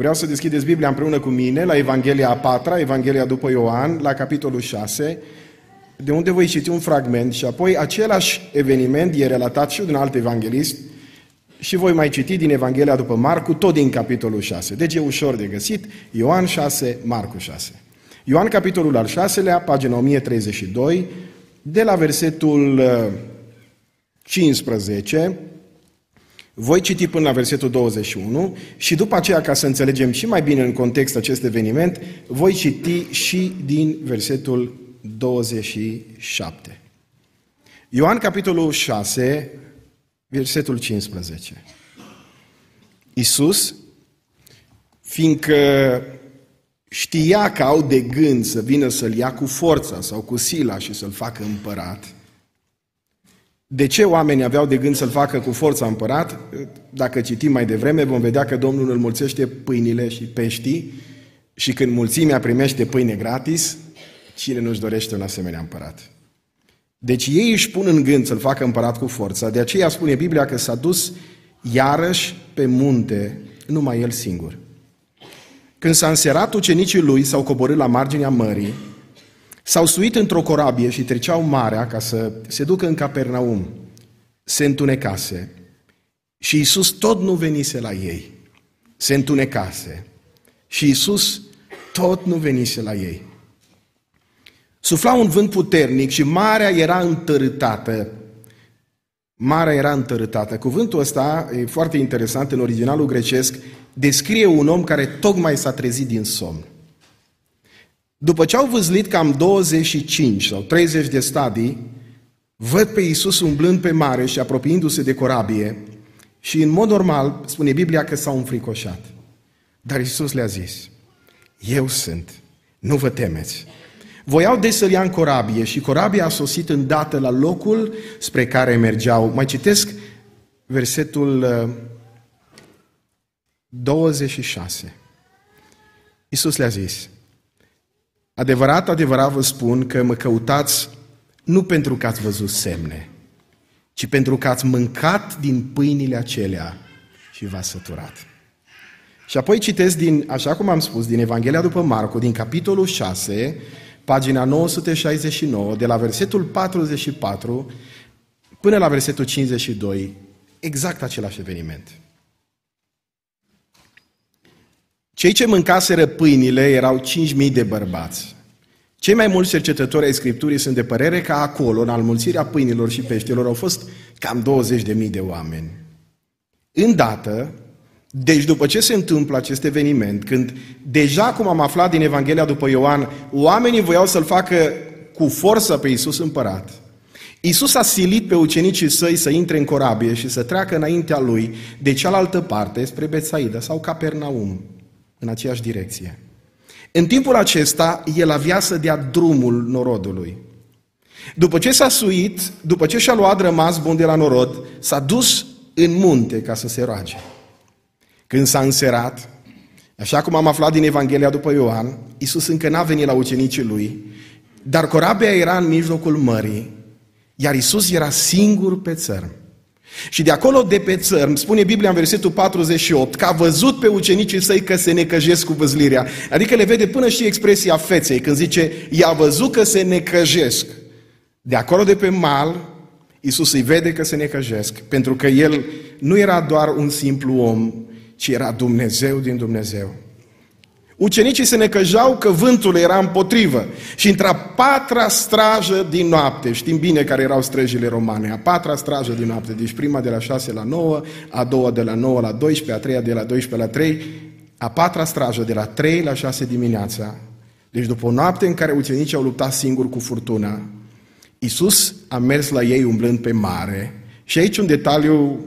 Vreau să deschideți Biblia împreună cu mine la Evanghelia a patra, Evanghelia după Ioan, la capitolul 6, de unde voi citi un fragment și apoi același eveniment e relatat și de un alt evanghelist și voi mai citi din Evanghelia după Marcu, tot din capitolul 6. Deci e ușor de găsit, Ioan 6, Marcu 6. Ioan capitolul al 6-lea, pagina 1032, de la versetul 15, voi citi până la versetul 21 și după aceea, ca să înțelegem și mai bine în context acest eveniment, voi citi și din versetul 27. Ioan, capitolul 6, versetul 15. Iisus, fiindcă știa că au de gând să vină să-l ia cu forța sau cu sila și să-l facă împărat, de ce oamenii aveau de gând să-l facă cu forța împărat? Dacă citim mai devreme, vom vedea că Domnul mulțește pâinile și peștii și când mulțimea primește pâine gratis, cine nu-și dorește un asemenea împărat? Deci ei își pun în gând să-l facă împărat cu forța, de aceea spune Biblia că s-a dus iarăși pe munte, numai el singur. Când s-a înserat, ucenicii lui s-au coborât la marginea mării, S-au suit într-o corabie și treceau marea ca să se ducă în Capernaum. Se întunecase și Iisus tot nu venise la ei. Se întunecase și Iisus tot nu venise la ei. Sufla un vânt puternic și marea era întărâtată. Marea era întărâtată. Cuvântul ăsta e foarte interesant în originalul grecesc, descrie un om care tocmai s-a trezit din somn. După ce au văzlit cam 25 sau 30 de stadii, văd pe Iisus umblând pe mare și apropiindu-se de corabie și în mod normal spune Biblia că s-au înfricoșat. Dar Iisus le-a zis, eu sunt, nu vă temeți. Voiau de să-l ia în corabie și corabia a sosit îndată la locul spre care mergeau. Mai citesc versetul 26. Uh, Iisus le-a zis, Adevărat, adevărat vă spun că mă căutați nu pentru că ați văzut semne, ci pentru că ați mâncat din pâinile acelea și v-ați săturat. Și apoi citesc din, așa cum am spus, din Evanghelia după Marcu, din capitolul 6, pagina 969, de la versetul 44 până la versetul 52, exact același eveniment. Cei ce mâncaseră pâinile erau 5.000 de bărbați. Cei mai mulți cercetători ai Scripturii sunt de părere că acolo, în almulțirea pâinilor și peștilor, au fost cam 20.000 de oameni. Îndată, deci după ce se întâmplă acest eveniment, când deja cum am aflat din Evanghelia după Ioan, oamenii voiau să-l facă cu forță pe Iisus împărat, Iisus a silit pe ucenicii săi să intre în corabie și să treacă înaintea lui de cealaltă parte, spre Betsaida sau Capernaum în aceeași direcție. În timpul acesta, el avea să dea drumul norodului. După ce s-a suit, după ce și-a luat rămas bun de la norod, s-a dus în munte ca să se roage. Când s-a înserat, așa cum am aflat din Evanghelia după Ioan, Iisus încă n-a venit la ucenicii lui, dar corabia era în mijlocul mării, iar Iisus era singur pe țărm. Și de acolo de pe țărm, spune Biblia în versetul 48, că a văzut pe ucenicii săi că se necăjesc cu văzlirea. Adică le vede până și expresia feței, când zice, i-a văzut că se necăjesc. De acolo de pe mal, Iisus îi vede că se necăjesc, pentru că El nu era doar un simplu om, ci era Dumnezeu din Dumnezeu. Ucenicii se necăjau că vântul era împotrivă. Și într a patra strajă din noapte, știm bine care erau străjile romane, a patra strajă din noapte, deci prima de la 6 la 9, a doua de la 9 la 12, a treia de la 12 la 3, a patra strajă de la 3 la 6 dimineața, deci după o noapte în care ucenicii au luptat singuri cu furtuna, Iisus a mers la ei umblând pe mare. Și aici un detaliu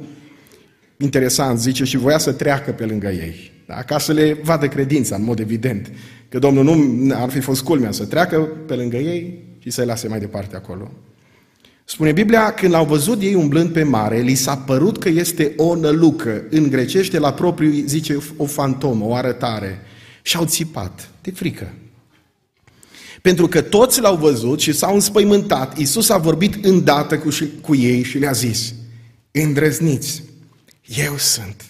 interesant, zice, și voia să treacă pe lângă ei. Da? Ca să le vadă credința, în mod evident. Că Domnul nu ar fi fost culmea să treacă pe lângă ei și să-i lase mai departe acolo. Spune Biblia, când l-au văzut ei umblând pe mare, li s-a părut că este o nălucă. În grecește, la propriu, zice o fantomă, o arătare. Și au țipat de frică. Pentru că toți l-au văzut și s-au înspăimântat. Iisus a vorbit îndată cu, cu ei și le-a zis, îndrăzniți, eu sunt,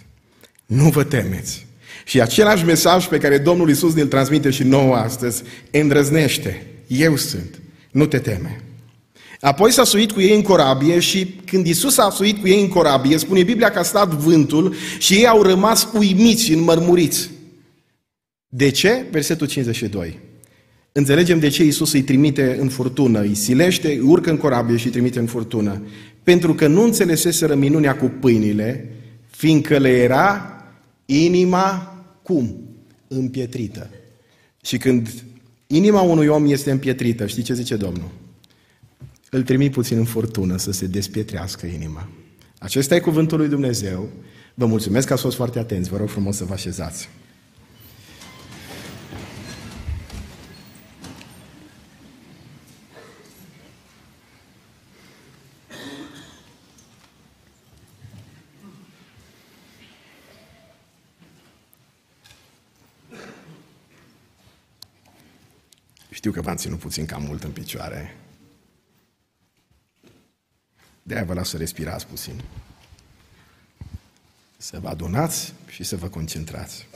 nu vă temeți. Și același mesaj pe care Domnul Isus ne-l transmite și nouă astăzi, îndrăznește, eu sunt, nu te teme. Apoi s-a suit cu ei în corabie și când Isus a suit cu ei în corabie, spune Biblia că a stat vântul și ei au rămas uimiți și înmărmuriți. De ce? Versetul 52. Înțelegem de ce Isus îi trimite în furtună, îi silește, îi urcă în corabie și îi trimite în furtună. Pentru că nu înțeleseseră minunea cu pâinile, fiindcă le era inima cum? Împietrită. Și când inima unui om este împietrită, știi ce zice Domnul? Îl trimit puțin în furtună să se despietrească inima. Acesta e cuvântul lui Dumnezeu. Vă mulțumesc că ați fost foarte atenți. Vă rog frumos să vă așezați. Știu că v-am ținut puțin cam mult în picioare. De-aia vă las să respirați puțin. Să vă adunați și să vă concentrați.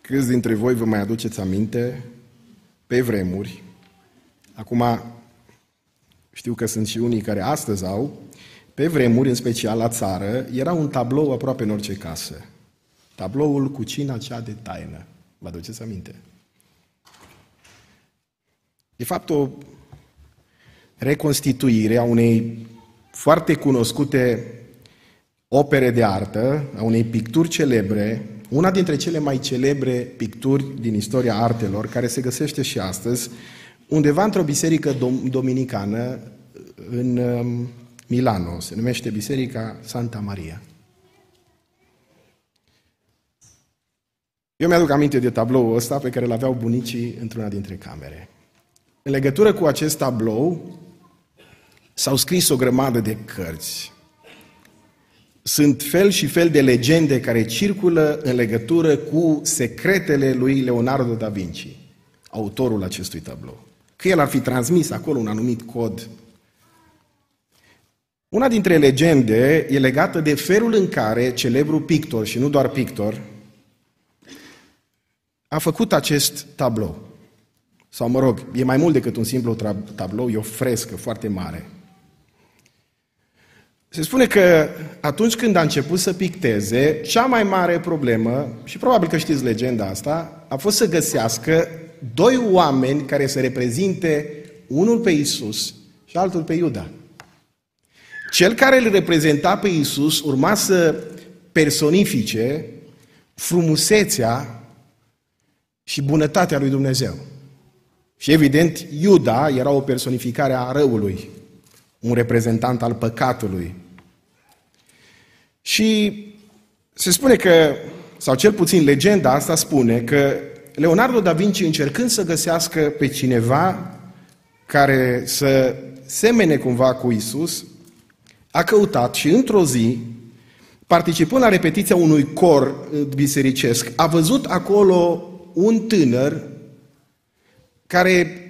Câți dintre voi vă mai aduceți aminte pe vremuri? Acum știu că sunt și unii care astăzi au pe vremuri, în special la țară, era un tablou aproape în orice casă. Tabloul cu cina cea de taină. Vă aduceți aminte? De fapt, o reconstituire a unei foarte cunoscute opere de artă, a unei picturi celebre, una dintre cele mai celebre picturi din istoria artelor, care se găsește și astăzi, undeva într-o biserică dominicană în um, Milano, se numește Biserica Santa Maria. Eu mi-aduc aminte de tabloul ăsta pe care îl aveau bunicii într-una dintre camere. În legătură cu acest tablou s-au scris o grămadă de cărți. Sunt fel și fel de legende care circulă în legătură cu secretele lui Leonardo da Vinci, autorul acestui tablou. Că el ar fi transmis acolo un anumit cod una dintre legende e legată de felul în care celebru pictor, și nu doar pictor, a făcut acest tablou. Sau, mă rog, e mai mult decât un simplu tablou, e o frescă foarte mare. Se spune că atunci când a început să picteze, cea mai mare problemă, și probabil că știți legenda asta, a fost să găsească doi oameni care să reprezinte unul pe Isus și altul pe Iuda. Cel care îl reprezenta pe Iisus urma să personifice frumusețea și bunătatea lui Dumnezeu. Și evident, Iuda era o personificare a răului, un reprezentant al păcatului. Și se spune că, sau cel puțin legenda asta spune că Leonardo da Vinci încercând să găsească pe cineva care să semene cumva cu Isus, a căutat și într-o zi, participând la repetiția unui cor bisericesc, a văzut acolo un tânăr care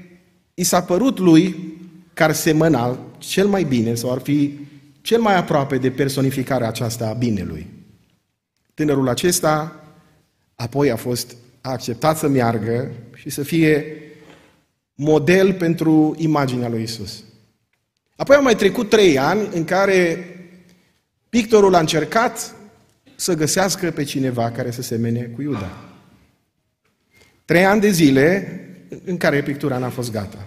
i s-a părut lui că ar semăna cel mai bine sau ar fi cel mai aproape de personificarea aceasta a binelui. Tânărul acesta apoi a fost a acceptat să meargă și să fie model pentru imaginea lui Isus. Apoi au mai trecut trei ani în care pictorul a încercat să găsească pe cineva care să semene cu Iuda. Trei ani de zile în care pictura n-a fost gata.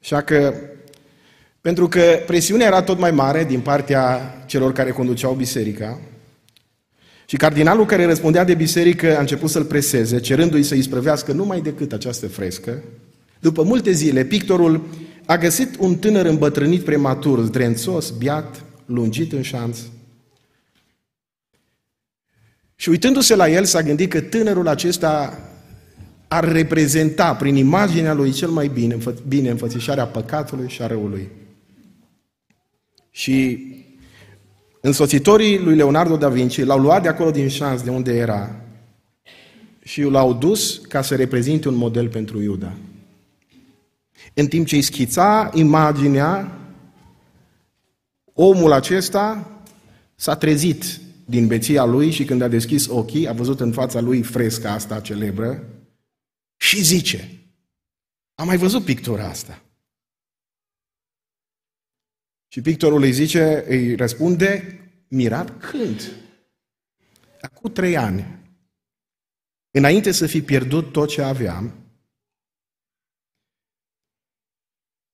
Așa că, pentru că presiunea era tot mai mare din partea celor care conduceau biserica, și cardinalul care răspundea de biserică a început să-l preseze, cerându-i să-i sprăvească numai decât această frescă. După multe zile, pictorul a găsit un tânăr îmbătrânit prematur, zdrențos, biat, lungit în șanț. Și uitându-se la el, s-a gândit că tânărul acesta ar reprezenta prin imaginea lui cel mai bine, bine înfățișarea păcatului și a răului. Și însoțitorii lui Leonardo da Vinci l-au luat de acolo din șans de unde era și l-au dus ca să reprezinte un model pentru Iuda. În timp ce îi schița imaginea, omul acesta s-a trezit din beția lui și când a deschis ochii, a văzut în fața lui fresca asta celebră și zice, am mai văzut pictura asta. Și pictorul îi zice, îi răspunde, mirat, când? Acum trei ani, înainte să fi pierdut tot ce aveam,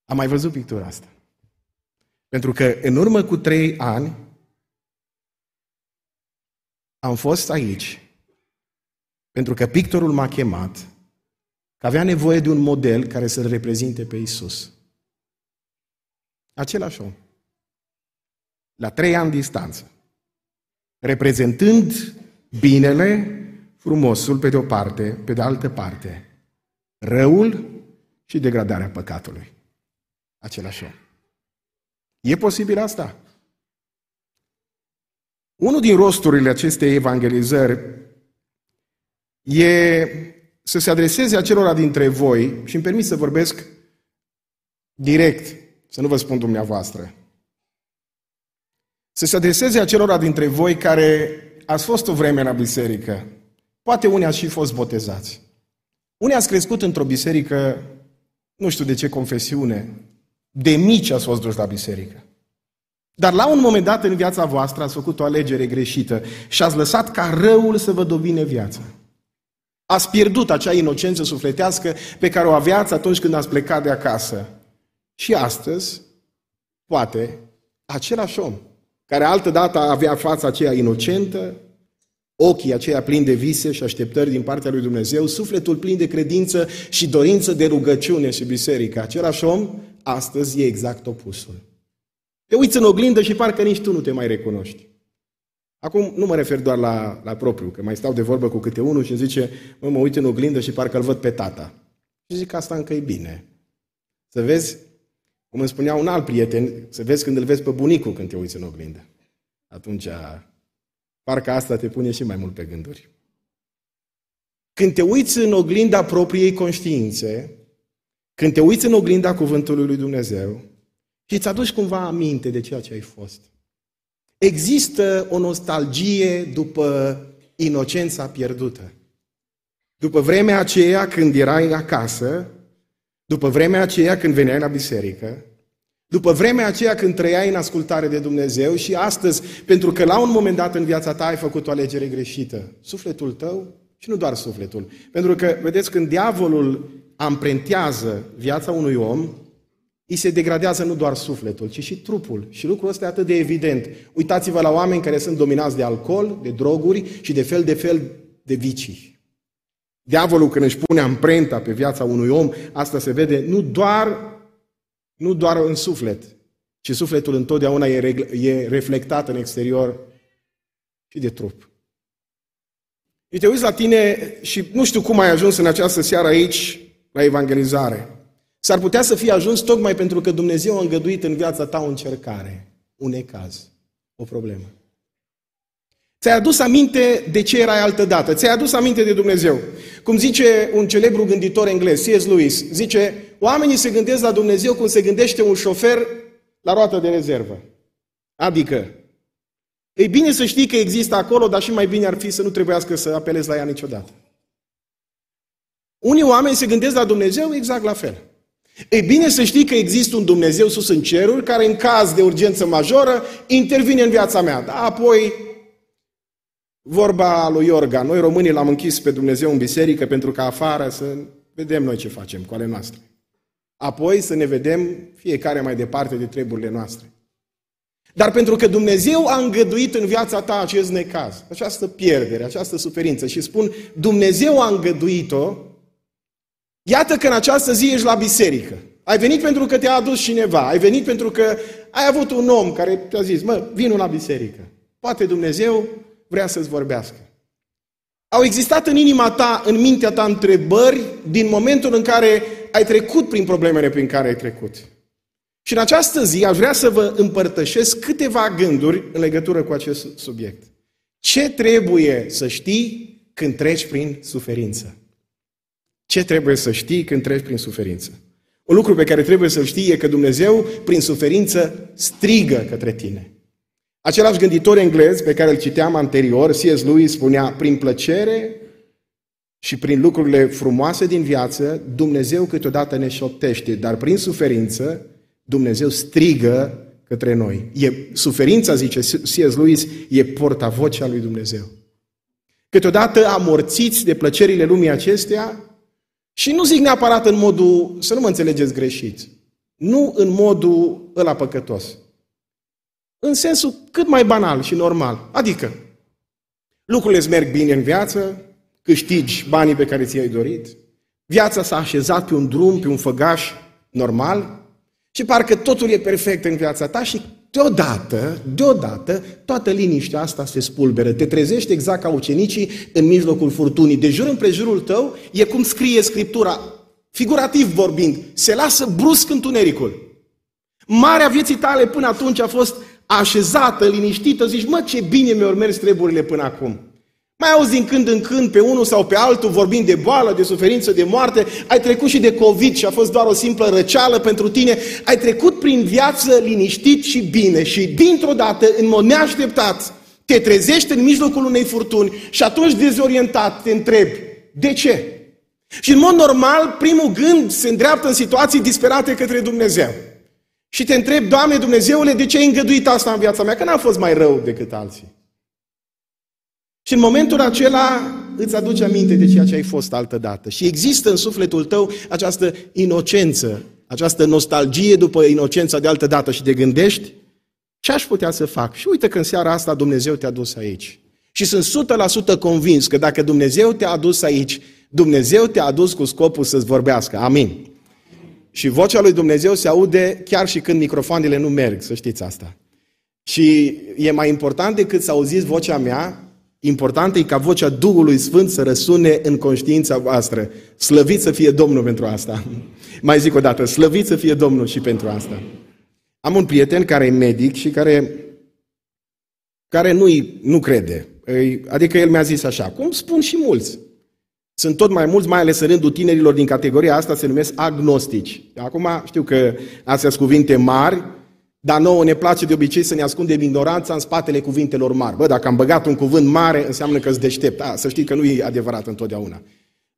am mai văzut pictura asta. Pentru că în urmă cu trei ani am fost aici pentru că pictorul m-a chemat că avea nevoie de un model care să-l reprezinte pe Isus. Același om. La trei ani distanță. Reprezentând binele, frumosul pe de o parte, pe de altă parte, răul și degradarea păcatului. Același om. E posibil asta? Unul din rosturile acestei evangelizări e să se adreseze acelora dintre voi, și îmi permit să vorbesc direct, să nu vă spun dumneavoastră, să se adreseze acelora dintre voi care ați fost o vreme la biserică. Poate unii ați și fost botezați. Unii ați crescut într-o biserică, nu știu de ce confesiune, de mici ați fost dus la biserică. Dar la un moment dat în viața voastră ați făcut o alegere greșită și ați lăsat ca răul să vă domine viața. Ați pierdut acea inocență sufletească pe care o aveați atunci când ați plecat de acasă. Și astăzi, poate, același om, care altă dată avea fața aceea inocentă, ochii aceia plini de vise și așteptări din partea lui Dumnezeu, sufletul plin de credință și dorință de rugăciune și biserică. Același om, astăzi e exact opusul. Te uiți în oglindă și parcă nici tu nu te mai recunoști. Acum nu mă refer doar la, la propriu, că mai stau de vorbă cu câte unul și îmi zice, mă, mă uit în oglindă și parcă îl văd pe tata. Și zic, asta încă e bine. Să vezi, cum îmi spunea un alt prieten, să vezi când îl vezi pe bunicul când te uiți în oglindă. Atunci, parcă asta te pune și mai mult pe gânduri. Când te uiți în oglinda propriei conștiințe, când te uiți în oglinda cuvântului lui Dumnezeu, și îți aduci cumva aminte de ceea ce ai fost. Există o nostalgie după inocența pierdută. După vremea aceea când erai acasă, după vremea aceea când veneai la biserică, după vremea aceea când trăiai în ascultare de Dumnezeu și astăzi, pentru că la un moment dat în viața ta ai făcut o alegere greșită, sufletul tău și nu doar sufletul. Pentru că, vedeți, când diavolul amprentează viața unui om, îi se degradează nu doar sufletul, ci și trupul. Și lucrul ăsta e atât de evident. Uitați-vă la oameni care sunt dominați de alcool, de droguri și de fel de fel de vicii. Diavolul când își pune amprenta pe viața unui om, asta se vede nu doar, nu doar în suflet, ci sufletul întotdeauna e, regl- e reflectat în exterior și de trup. Și te uiți la tine și nu știu cum ai ajuns în această seară aici la evangelizare. S-ar putea să fie ajuns tocmai pentru că Dumnezeu a îngăduit în viața ta o încercare, un ecaz, o problemă. Ți-ai adus aminte de ce erai altă dată, ți-ai adus aminte de Dumnezeu. Cum zice un celebru gânditor englez, C.S. Lewis, zice, oamenii se gândesc la Dumnezeu cum se gândește un șofer la roată de rezervă. Adică, e bine să știi că există acolo, dar și mai bine ar fi să nu trebuiască să apelezi la ea niciodată. Unii oameni se gândesc la Dumnezeu exact la fel. E bine să știi că există un Dumnezeu sus în ceruri care în caz de urgență majoră intervine în viața mea. Da, apoi vorba lui Iorga, noi românii l-am închis pe Dumnezeu în biserică pentru că afară să vedem noi ce facem cu ale noastre. Apoi să ne vedem fiecare mai departe de treburile noastre. Dar pentru că Dumnezeu a îngăduit în viața ta acest necaz, această pierdere, această suferință și spun Dumnezeu a îngăduit-o, Iată că în această zi ești la biserică. Ai venit pentru că te-a adus cineva. Ai venit pentru că ai avut un om care te-a zis, mă, vin la biserică. Poate Dumnezeu vrea să-ți vorbească. Au existat în inima ta, în mintea ta întrebări din momentul în care ai trecut prin problemele prin care ai trecut. Și în această zi aș vrea să vă împărtășesc câteva gânduri în legătură cu acest subiect. Ce trebuie să știi când treci prin suferință? Ce trebuie să știi când treci prin suferință? Un lucru pe care trebuie să-l știi e că Dumnezeu, prin suferință, strigă către tine. Același gânditor englez pe care îl citeam anterior, C.S. Lewis, spunea, prin plăcere și prin lucrurile frumoase din viață, Dumnezeu câteodată ne șoptește, dar prin suferință, Dumnezeu strigă către noi. E, suferința, zice C.S. Lewis, e portavocea lui Dumnezeu. Câteodată amorțiți de plăcerile lumii acestea și nu zic neapărat în modul, să nu mă înțelegeți greșit, nu în modul ăla păcătos. În sensul cât mai banal și normal. Adică, lucrurile îți merg bine în viață, câștigi banii pe care ți-ai dorit, viața s-a așezat pe un drum, pe un făgaș normal și parcă totul e perfect în viața ta și deodată, deodată, toată liniștea asta se spulberă. Te trezești exact ca ucenicii în mijlocul furtunii. De jur împrejurul tău e cum scrie Scriptura, figurativ vorbind, se lasă brusc întunericul. Marea vieții tale până atunci a fost așezată, liniștită, zici, mă, ce bine mi-au mers treburile până acum. Mai auzi din când în când pe unul sau pe altul vorbind de boală, de suferință, de moarte, ai trecut și de COVID și a fost doar o simplă răceală pentru tine, ai trecut prin viață liniștit și bine și dintr-o dată, în mod neașteptat, te trezești în mijlocul unei furtuni și atunci dezorientat te întrebi, de ce? Și în mod normal, primul gând se îndreaptă în situații disperate către Dumnezeu. Și te întrebi, Doamne Dumnezeule, de ce ai îngăduit asta în viața mea? Că n-a fost mai rău decât alții. Și în momentul acela îți aduce aminte de ceea ce ai fost altă dată. Și există în sufletul tău această inocență, această nostalgie după inocența de altă dată și te gândești ce aș putea să fac? Și uite că în seara asta Dumnezeu te-a dus aici. Și sunt 100% convins că dacă Dumnezeu te-a adus aici, Dumnezeu te-a adus cu scopul să-ți vorbească. Amin. Și vocea lui Dumnezeu se aude chiar și când microfoanele nu merg, să știți asta. Și e mai important decât să auziți vocea mea, important e ca vocea Duhului Sfânt să răsune în conștiința voastră. Slăvit să fie Domnul pentru asta. Mai zic o dată, slăvit să fie Domnul și pentru asta. Am un prieten care e medic și care, care nu, nu crede. Adică el mi-a zis așa, cum spun și mulți. Sunt tot mai mulți, mai ales în rândul tinerilor din categoria asta, se numesc agnostici. Acum știu că astea sunt cuvinte mari, dar nouă ne place de obicei să ne ascundem ignoranța în spatele cuvintelor mari. Bă, dacă am băgat un cuvânt mare, înseamnă că îți deștept. A, să știi că nu e adevărat întotdeauna.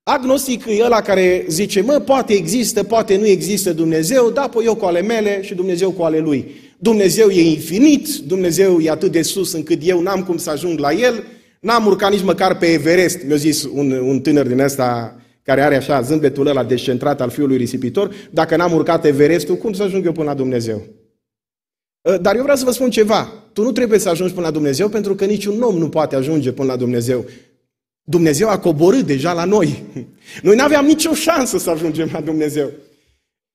Agnostic e ăla care zice, mă, poate există, poate nu există Dumnezeu, da, păi eu cu ale mele și Dumnezeu cu ale lui. Dumnezeu e infinit, Dumnezeu e atât de sus încât eu n-am cum să ajung la El, N-am urcat nici măcar pe Everest, mi-a zis un, un tânăr din ăsta care are așa zâmbetul ăla descentrat al fiului risipitor, dacă n-am urcat Everestul, cum să ajung eu până la Dumnezeu? Ă, dar eu vreau să vă spun ceva. Tu nu trebuie să ajungi până la Dumnezeu pentru că niciun om nu poate ajunge până la Dumnezeu. Dumnezeu a coborât deja la noi. Noi n-aveam nicio șansă să ajungem la Dumnezeu.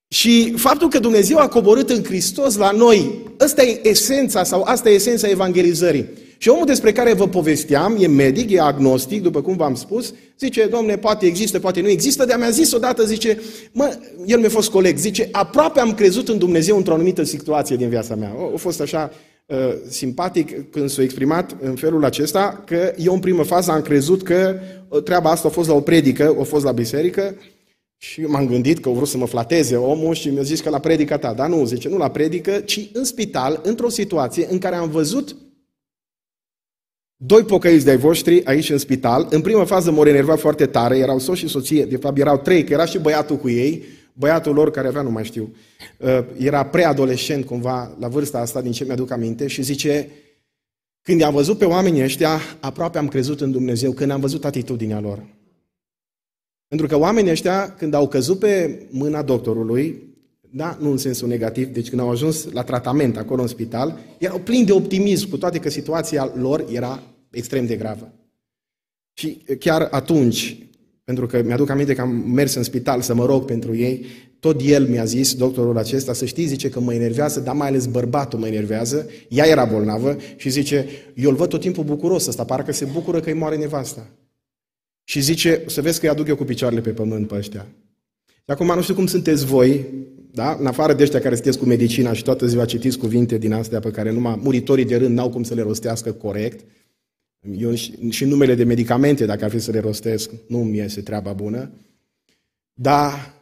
Și faptul că Dumnezeu a coborât în Hristos la noi, ăsta e esența sau asta e esența evangelizării. Și omul despre care vă povesteam e medic, e agnostic, după cum v-am spus, zice, domne, poate există, poate nu există, dar mi-a zis odată, zice, mă, el mi-a fost coleg, zice, aproape am crezut în Dumnezeu într-o anumită situație din viața mea. A, a fost așa uh, simpatic când s-a exprimat în felul acesta, că eu în primă fază am crezut că uh, treaba asta a fost la o predică, a fost la biserică, și m-am gândit că au vrut să mă flateze omul și mi-a zis că la predica ta. Dar nu, zice, nu la predică, ci în spital, într-o situație în care am văzut Doi pocăiți de-ai voștri aici în spital, în prima fază m-au enervat foarte tare, erau soț și soție, de fapt erau trei, că era și băiatul cu ei, băiatul lor care avea, nu mai știu, uh, era preadolescent cumva la vârsta asta, din ce mi-aduc aminte, și zice, când i-am văzut pe oamenii ăștia, aproape am crezut în Dumnezeu, când am văzut atitudinea lor. Pentru că oamenii ăștia, când au căzut pe mâna doctorului, da, nu în sensul negativ, deci când au ajuns la tratament acolo în spital, erau plini de optimism, cu toate că situația lor era extrem de gravă. Și chiar atunci, pentru că mi-aduc aminte că am mers în spital să mă rog pentru ei, tot el mi-a zis, doctorul acesta, să știi, zice că mă enervează, dar mai ales bărbatul mă enervează, ea era bolnavă și zice, eu îl văd tot timpul bucuros ăsta, parcă se bucură că îi moare nevasta. Și zice, să vezi că îi aduc eu cu picioarele pe pământ pe ăștia. Și acum nu știu cum sunteți voi, da? în afară de ăștia care sunteți cu medicina și toată ziua citiți cuvinte din astea pe care numai muritorii de rând n-au cum să le rostească corect, eu și numele de medicamente, dacă ar fi să le rostesc, nu mi iese treaba bună. Dar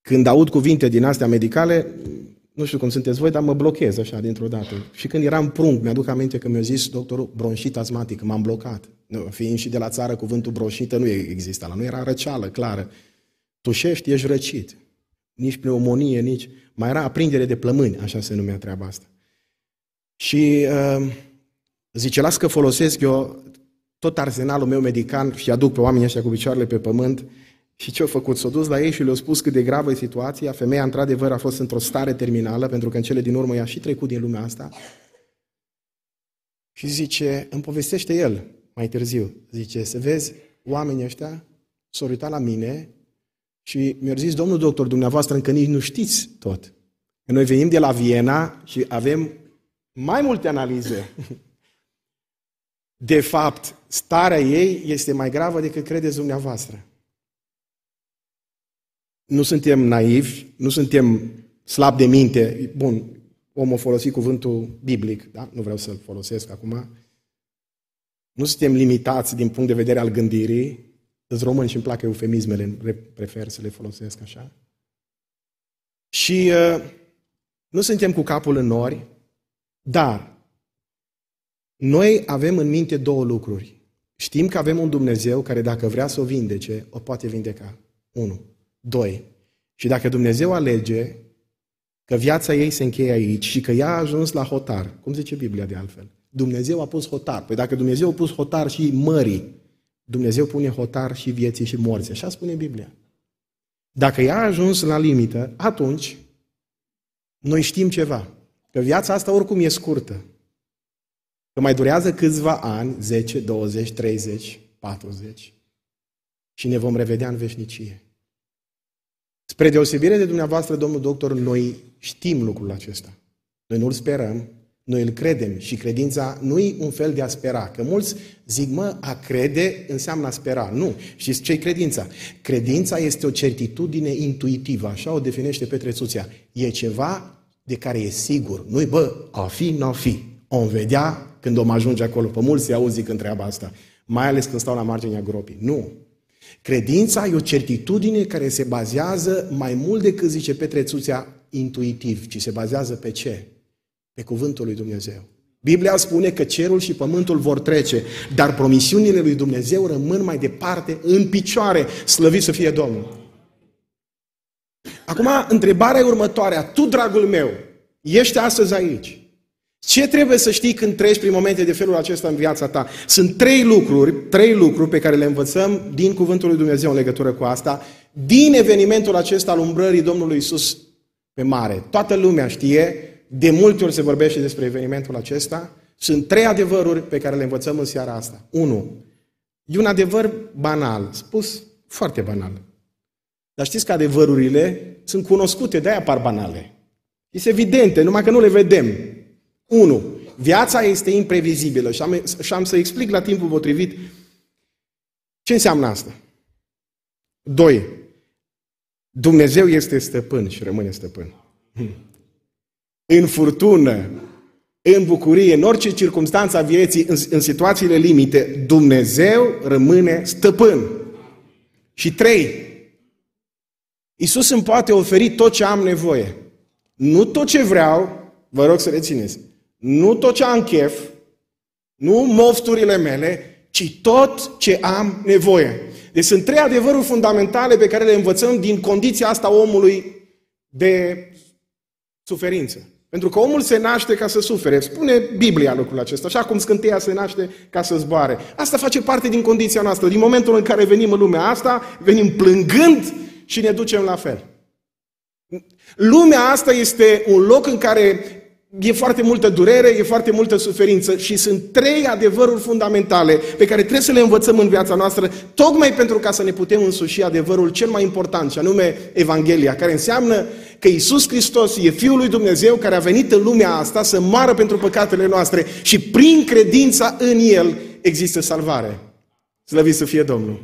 când aud cuvinte din astea medicale, nu știu cum sunteți voi, dar mă blochez așa dintr-o dată. Și când eram prunc, mi-aduc aminte că mi-a zis doctorul bronșit asmatic, m-am blocat. Nu, fiind și de la țară, cuvântul bronșită nu exista, la nu era răceală, clară. Tușești, ești răcit. Nici pneumonie, nici... Mai era aprindere de plămâni, așa se numea treaba asta. Și uh, zice, las că folosesc eu tot arsenalul meu medical și aduc pe oamenii ăștia cu picioarele pe pământ și ce au făcut? S-au dus la ei și le-au spus cât de gravă e situația. Femeia, într-adevăr, a fost într-o stare terminală, pentru că în cele din urmă i-a și trecut din lumea asta. Și zice, îmi povestește el mai târziu. Zice, să vezi, oamenii ăștia s-au uitat la mine și mi-au zis, domnul doctor, dumneavoastră încă nici nu știți tot. Noi venim de la Viena și avem mai multe analize. De fapt, starea ei este mai gravă decât credeți dumneavoastră. Nu suntem naivi, nu suntem slab de minte. Bun, omul a folosit cuvântul biblic, da? nu vreau să-l folosesc acum. Nu suntem limitați din punct de vedere al gândirii. Îți români și îmi plac eufemismele, prefer să le folosesc așa. Și uh, nu suntem cu capul în nori, dar noi avem în minte două lucruri. Știm că avem un Dumnezeu care dacă vrea să o vindece, o poate vindeca. Unu. Doi. Și dacă Dumnezeu alege că viața ei se încheie aici și că ea a ajuns la hotar, cum zice Biblia de altfel, Dumnezeu a pus hotar. Păi dacă Dumnezeu a pus hotar și mării, Dumnezeu pune hotar și vieții și morții. Așa spune Biblia. Dacă ea a ajuns la limită, atunci noi știm ceva. Că viața asta oricum e scurtă. Că mai durează câțiva ani, 10, 20, 30, 40 și ne vom revedea în veșnicie. Spre deosebire de dumneavoastră, domnul doctor, noi știm lucrul acesta. Noi nu-l sperăm, noi îl credem și credința nu e un fel de a spera. Că mulți zic, mă, a crede înseamnă a spera. Nu. Știți ce e credința? Credința este o certitudine intuitivă, așa o definește Petre Țuția. E ceva de care e sigur. Nu-i, bă, a fi, n-a fi. O vedea când om ajunge acolo. Pe mulți se auzi când treaba asta. Mai ales când stau la marginea gropii. Nu. Credința e o certitudine care se bazează mai mult decât zice Petre Țuțea intuitiv, ci se bazează pe ce? Pe cuvântul lui Dumnezeu. Biblia spune că cerul și pământul vor trece, dar promisiunile lui Dumnezeu rămân mai departe în picioare. Slăvit să fie Domnul! Acum, întrebarea următoare, tu, dragul meu, ești astăzi aici. Ce trebuie să știi când treci prin momente de felul acesta în viața ta? Sunt trei lucruri, trei lucruri pe care le învățăm din Cuvântul lui Dumnezeu în legătură cu asta, din evenimentul acesta al umbrării Domnului Isus pe mare. Toată lumea știe, de multe ori se vorbește despre evenimentul acesta. Sunt trei adevăruri pe care le învățăm în seara asta. Unu, e un adevăr banal, spus foarte banal. Dar știți că adevărurile sunt cunoscute, de-aia par banale. Este evidente, numai că nu le vedem. 1. Viața este imprevizibilă și am, și am să explic la timpul potrivit ce înseamnă asta. 2. Dumnezeu este stăpân și rămâne stăpân. În furtună, în bucurie, în orice circunstanță a vieții, în, în situațiile limite, Dumnezeu rămâne stăpân. Și trei, Iisus îmi poate oferi tot ce am nevoie. Nu tot ce vreau, vă rog să rețineți, nu tot ce am chef, nu mofturile mele, ci tot ce am nevoie. Deci sunt trei adevăruri fundamentale pe care le învățăm din condiția asta omului de suferință. Pentru că omul se naște ca să sufere. Spune Biblia lucrul acesta, așa cum scânteia se naște ca să zboare. Asta face parte din condiția noastră. Din momentul în care venim în lumea asta, venim plângând și ne ducem la fel. Lumea asta este un loc în care e foarte multă durere, e foarte multă suferință și sunt trei adevăruri fundamentale pe care trebuie să le învățăm în viața noastră, tocmai pentru ca să ne putem însuși adevărul cel mai important, și anume Evanghelia, care înseamnă că Isus Hristos e Fiul lui Dumnezeu care a venit în lumea asta să moară pentru păcatele noastre și prin credința în El există salvare. Slăvit să fie Domnul!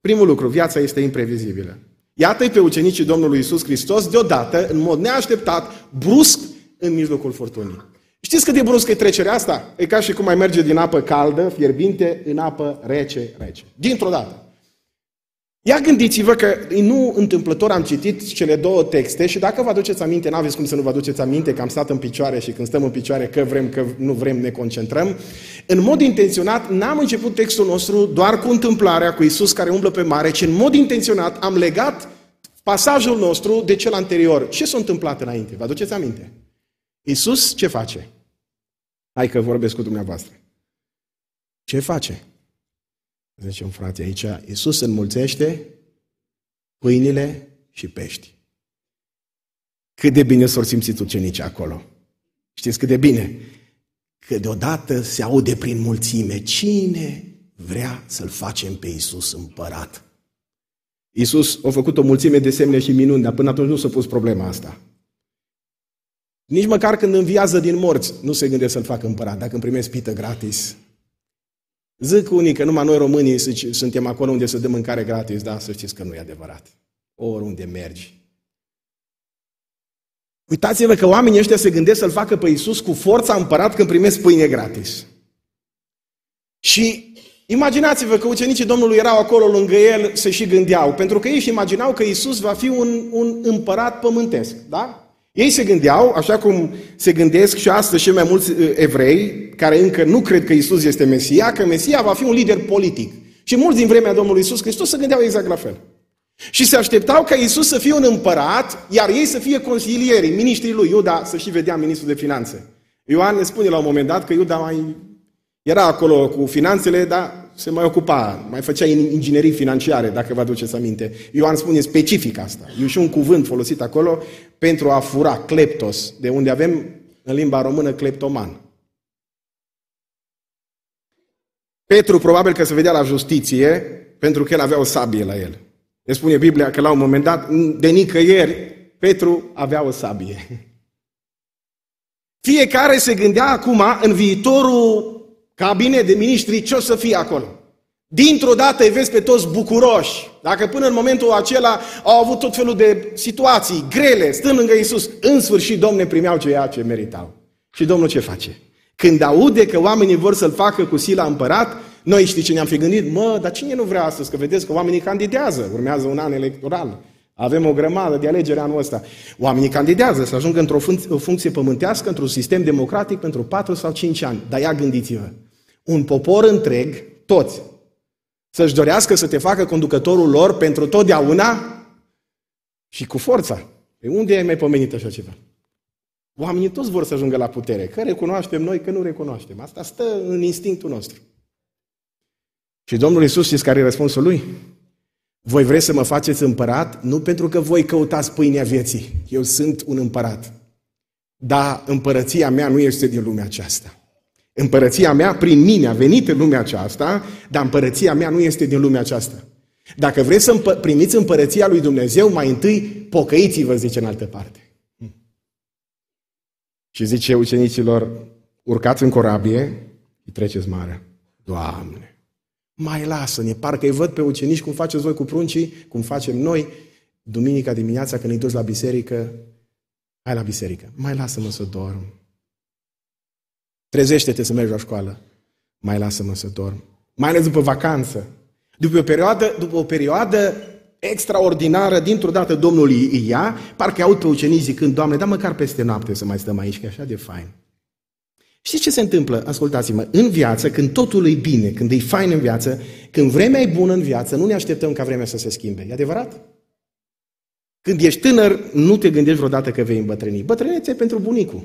Primul lucru, viața este imprevizibilă. Iată-i pe ucenicii Domnului Isus Hristos, deodată, în mod neașteptat, brusc, în mijlocul furtunii. Știți cât de bruscă e trecerea asta? E ca și cum mai merge din apă caldă, fierbinte, în apă rece, rece. Dintr-o dată. Ia gândiți-vă că nu întâmplător am citit cele două texte și dacă vă aduceți aminte, n-aveți cum să nu vă aduceți aminte că am stat în picioare și când stăm în picioare că vrem, că nu vrem, ne concentrăm. În mod intenționat n-am început textul nostru doar cu întâmplarea cu Isus care umblă pe mare, ci în mod intenționat am legat pasajul nostru de cel anterior. Ce s-a întâmplat înainte? Vă aduceți aminte? Isus ce face? Hai că vorbesc cu dumneavoastră. Ce face? Zice un frate aici, Iisus înmulțește pâinile și pești. Cât de bine s-au simțit ucenicii acolo. Știți cât de bine? Că deodată se aude prin mulțime, cine vrea să-L facem pe Iisus împărat? Iisus a făcut o mulțime de semne și minuni, dar până atunci nu s-a pus problema asta. Nici măcar când înviază din morți, nu se gândește să-L facă împărat. Dacă îmi primesc pită gratis, Zic unii că numai noi românii suntem acolo unde să dăm mâncare gratis, da, să știți că nu e adevărat. Oriunde mergi. Uitați-vă că oamenii ăștia se gândesc să-L facă pe Iisus cu forța împărat când primesc pâine gratis. Și imaginați-vă că ucenicii Domnului erau acolo lângă El, se și gândeau, pentru că ei și imaginau că Iisus va fi un, un împărat pământesc, da? Ei se gândeau, așa cum se gândesc și astăzi și mai mulți uh, evrei, care încă nu cred că Isus este Mesia, că Mesia va fi un lider politic. Și mulți din vremea Domnului Isus Hristos se gândeau exact la fel. Și se așteptau ca Isus să fie un împărat, iar ei să fie consilierii, miniștrii lui. Iuda să și vedea ministrul de finanțe. Ioan ne spune la un moment dat că Iuda mai era acolo cu finanțele, dar se mai ocupa, mai făcea inginerii financiare, dacă vă aduceți aminte. Ioan spune specific asta. E și un cuvânt folosit acolo pentru a fura, kleptos, de unde avem în limba română kleptoman. Petru probabil că se vedea la justiție pentru că el avea o sabie la el. Ne spune Biblia că la un moment dat, de nicăieri, Petru avea o sabie. Fiecare se gândea acum în viitorul cabinet de ministri, ce o să fie acolo? Dintr-o dată îi vezi pe toți bucuroși. Dacă până în momentul acela au avut tot felul de situații grele, stând lângă Iisus, în sfârșit, Domne, primeau ceea ce meritau. Și Domnul ce face? Când aude că oamenii vor să-l facă cu sila împărat, noi știi ce ne-am fi gândit? Mă, dar cine nu vrea astăzi? Că vedeți că oamenii candidează. Urmează un an electoral. Avem o grămadă de alegeri anul ăsta. Oamenii candidează să ajungă într-o funcție pământească, într-un sistem democratic pentru 4 sau 5 ani. Dar ia gândiți-vă, un popor întreg, toți, să-și dorească să te facă conducătorul lor pentru totdeauna și cu forța. Pe unde ai mai pomenit așa ceva? Oamenii toți vor să ajungă la putere. Că recunoaștem noi, că nu recunoaștem. Asta stă în instinctul nostru. Și Domnul Iisus, știți care e răspunsul lui? Voi vreți să mă faceți împărat? Nu pentru că voi căutați pâinea vieții. Eu sunt un împărat. Dar împărăția mea nu este din lumea aceasta. Împărăția mea prin mine a venit în lumea aceasta, dar împărăția mea nu este din lumea aceasta. Dacă vreți să împă- primiți împărăția lui Dumnezeu, mai întâi pocăiți-vă, zice în altă parte. Și zice ucenicilor, urcați în corabie și treceți marea. Doamne, mai lasă-ne, parcă îi văd pe ucenici cum faceți voi cu pruncii, cum facem noi, duminica dimineața când îi duci la biserică, hai la biserică, mai lasă-mă să dorm. Trezește-te să mergi la școală. Mai lasă-mă să dorm. Mai ales după vacanță. După o perioadă, după o perioadă extraordinară, dintr-o dată Domnul îi ia, parcă aud pe ucenici zicând, Doamne, da măcar peste noapte să mai stăm aici, că e așa de fain. Știți ce se întâmplă? Ascultați-mă, în viață, când totul e bine, când e fain în viață, când vremea e bună în viață, nu ne așteptăm ca vremea să se schimbe. E adevărat? Când ești tânăr, nu te gândești vreodată că vei îmbătrâni. Bătrânețe pentru bunicul.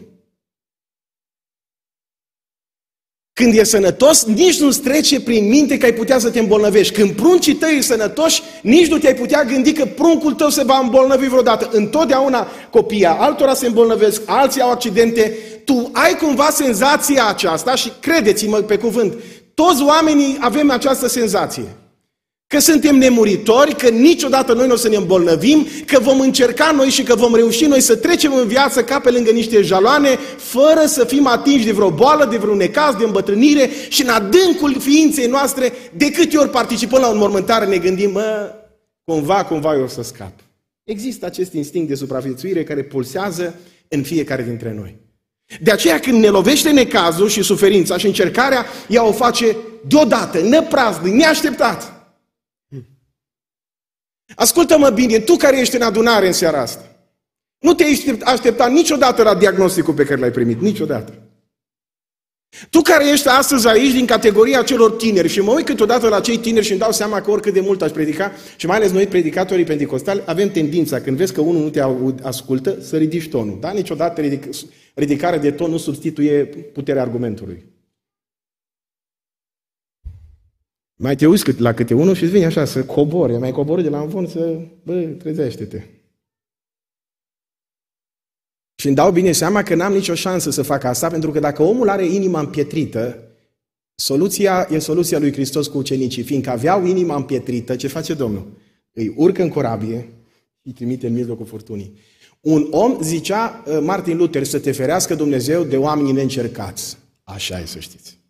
Când e sănătos, nici nu-ți trece prin minte că ai putea să te îmbolnăvești. Când pruncii tăi sunt sănătoși, nici nu te-ai putea gândi că pruncul tău se va îmbolnăvi vreodată. Întotdeauna copiii altora se îmbolnăvesc, alții au accidente. Tu ai cumva senzația aceasta și credeți-mă pe cuvânt, toți oamenii avem această senzație. Că suntem nemuritori, că niciodată noi nu o să ne îmbolnăvim, că vom încerca noi și că vom reuși noi să trecem în viață ca pe lângă niște jaloane, fără să fim atinși de vreo boală, de vreun necaz, de îmbătrânire și în adâncul ființei noastre, de câte ori participăm la o înmormântare, ne gândim, mă, cumva, cumva eu o să scap. Există acest instinct de supraviețuire care pulsează în fiecare dintre noi. De aceea când ne lovește necazul și suferința și încercarea, ea o face deodată, năpraznic, neașteptat. Ascultă-mă bine, tu care ești în adunare în seara asta, nu te-ai așteptat niciodată la diagnosticul pe care l-ai primit, niciodată. Tu care ești astăzi aici din categoria celor tineri și mă uit câteodată la cei tineri și îmi dau seama că oricât de mult aș predica, și mai ales noi predicatorii pentecostali, avem tendința, când vezi că unul nu te ascultă, să ridici tonul. Da? Niciodată ridic, ridicarea de ton nu substituie puterea argumentului. Mai te uiți la câte unul și îți vine așa să cobori, mai cobori de la învon să, bă, trezește-te. Și îmi dau bine seama că n-am nicio șansă să fac asta, pentru că dacă omul are inima împietrită, soluția e soluția lui Hristos cu ucenicii. Fiindcă aveau inima împietrită, ce face Domnul? Îi urcă în corabie și îi trimite în mijlocul furtunii. Un om, zicea uh, Martin Luther, să te ferească Dumnezeu de oamenii neîncercați. Așa e să știți.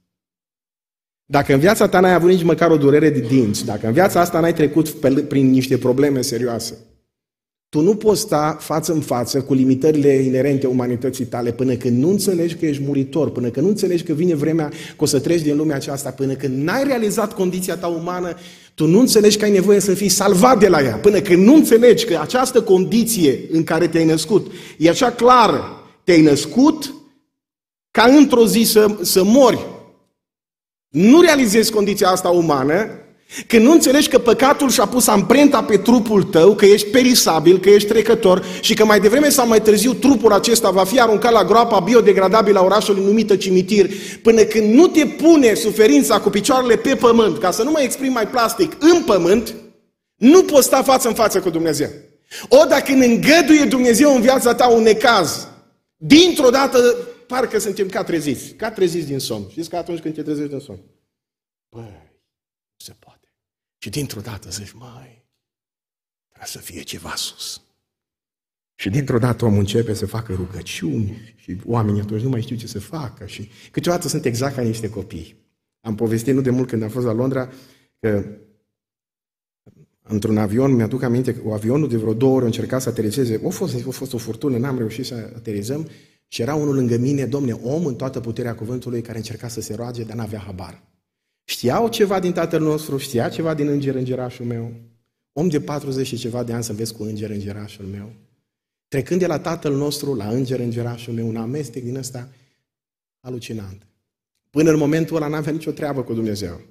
Dacă în viața ta n-ai avut nici măcar o durere de dinți, dacă în viața asta n-ai trecut prin niște probleme serioase, tu nu poți sta față în față cu limitările inerente umanității tale până când nu înțelegi că ești muritor, până când nu înțelegi că vine vremea că o să treci din lumea aceasta, până când n-ai realizat condiția ta umană, tu nu înțelegi că ai nevoie să fii salvat de la ea, până când nu înțelegi că această condiție în care te-ai născut e așa clară, te-ai născut ca într-o zi să, să mori. Nu realizezi condiția asta umană, când nu înțelegi că păcatul și-a pus amprenta pe trupul tău, că ești perisabil, că ești trecător și că mai devreme sau mai târziu trupul acesta va fi aruncat la groapa biodegradabilă a orașului numită cimitir, până când nu te pune suferința cu picioarele pe pământ, ca să nu mai exprim mai plastic, în pământ, nu poți sta față în față cu Dumnezeu. O, dacă ne îngăduie Dumnezeu în viața ta un necaz, dintr-o dată parcă suntem ca treziți, ca treziți din somn. Știți că atunci când te trezești din somn, băi, se poate. Și dintr-o dată zici, mai, trebuie să fie ceva sus. Și dintr-o dată omul începe să facă rugăciuni și oamenii atunci nu mai știu ce să facă și câteodată sunt exact ca niște copii. Am povestit nu de mult când am fost la Londra că într-un avion, mi-aduc aminte că avionul de vreo două ori a încercat să aterizeze, a fost, a fost o furtună, n-am reușit să aterizăm și era unul lângă mine, domne, om în toată puterea cuvântului care încerca să se roage, dar n-avea habar. Știau ceva din tatăl nostru, știa ceva din înger îngerașul meu. Om de 40 și ceva de ani să vezi cu înger îngerașul meu. Trecând de la tatăl nostru la înger îngerașul meu, un amestec din ăsta alucinant. Până în momentul ăla n-avea nicio treabă cu Dumnezeu.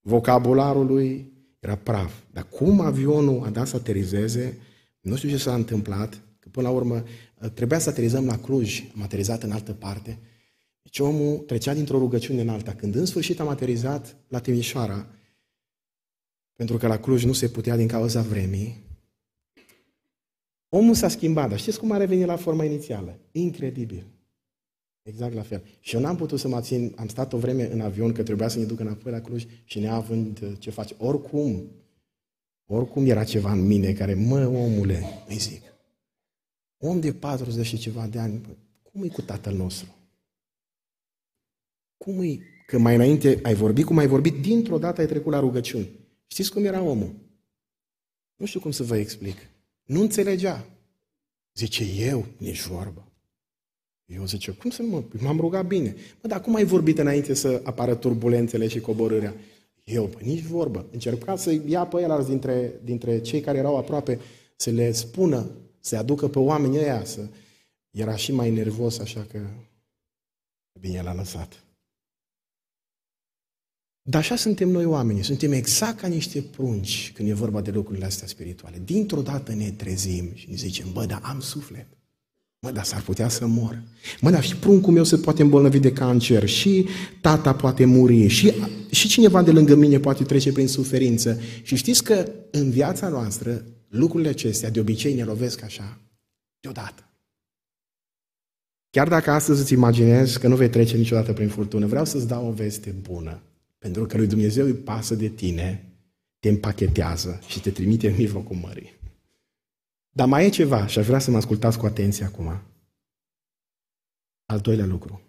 Vocabularul lui era praf. Dar cum avionul a dat să aterizeze, nu știu ce s-a întâmplat, că până la urmă trebuia să aterizăm la Cluj, am aterizat în altă parte, deci omul trecea dintr-o rugăciune în alta. Când în sfârșit am aterizat la Timișoara, pentru că la Cluj nu se putea din cauza vremii, omul s-a schimbat. Dar știți cum a revenit la forma inițială? Incredibil. Exact la fel. Și eu n-am putut să mă țin, am stat o vreme în avion, că trebuia să ne duc înapoi la Cluj și neavând uh, ce face. Oricum, oricum era ceva în mine care, mă, omule, îi zic, om de 40 și ceva de ani, cum e cu tatăl nostru? Cum e că mai înainte ai vorbit cum ai vorbit, dintr-o dată ai trecut la rugăciuni. Știți cum era omul? Nu știu cum să vă explic. Nu înțelegea. Zice, eu, nici vorbă. Eu zice, cum să mă, m-am rugat bine. Mă, dar cum ai vorbit înainte să apară turbulențele și coborârea? Eu, bă, nici vorbă. Încerca să ia pe el dintre, dintre cei care erau aproape, să le spună, să aducă pe oamenii ăia, să... Era și mai nervos, așa că bine l-a lăsat. Dar așa suntem noi oamenii, suntem exact ca niște prunci când e vorba de lucrurile astea spirituale. Dintr-o dată ne trezim și ne zicem, bă, dar am suflet. Mă, dar s-ar putea să mor. Mă, dar și pruncul meu se poate îmbolnăvi de cancer, și tata poate muri, și, și cineva de lângă mine poate trece prin suferință. Și știți că în viața noastră lucrurile acestea de obicei ne lovesc așa, deodată. Chiar dacă astăzi îți imaginezi că nu vei trece niciodată prin furtună, vreau să-ți dau o veste bună. Pentru că lui Dumnezeu îi pasă de tine, te împachetează și te trimite în mijlocul mării. Dar mai e ceva și aș vrea să mă ascultați cu atenție acum. Al doilea lucru.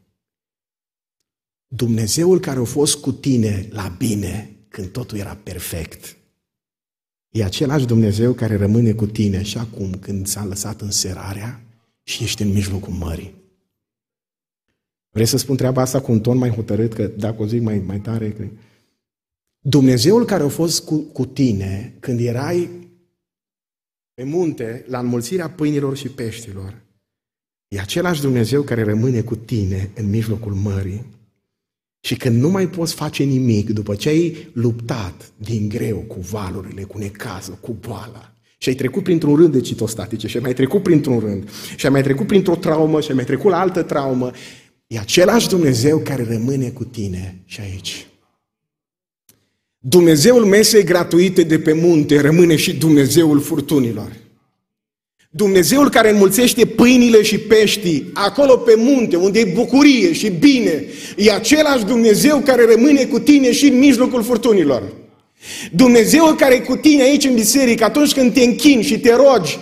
Dumnezeul care a fost cu tine la bine când totul era perfect, e același Dumnezeu care rămâne cu tine și acum când ți-a lăsat în serarea și ești în mijlocul mării. Vrei să spun treaba asta cu un ton mai hotărât, că dacă o zic mai, mai tare, că... Dumnezeul care a fost cu, cu tine când erai pe munte, la înmulțirea pâinilor și peștilor, e același Dumnezeu care rămâne cu tine în mijlocul mării. Și când nu mai poți face nimic după ce ai luptat din greu cu valurile, cu necazul, cu boala, și ai trecut printr-un rând de citostatice, și ai mai trecut printr-un rând, și ai mai trecut printr-o traumă, și ai mai trecut la altă traumă, e același Dumnezeu care rămâne cu tine și aici. Dumnezeul mesei gratuite de pe munte rămâne și Dumnezeul furtunilor. Dumnezeul care înmulțește pâinile și peștii acolo pe munte, unde e bucurie și bine, e același Dumnezeu care rămâne cu tine și în mijlocul furtunilor. Dumnezeul care e cu tine aici în biserică atunci când te închini și te rogi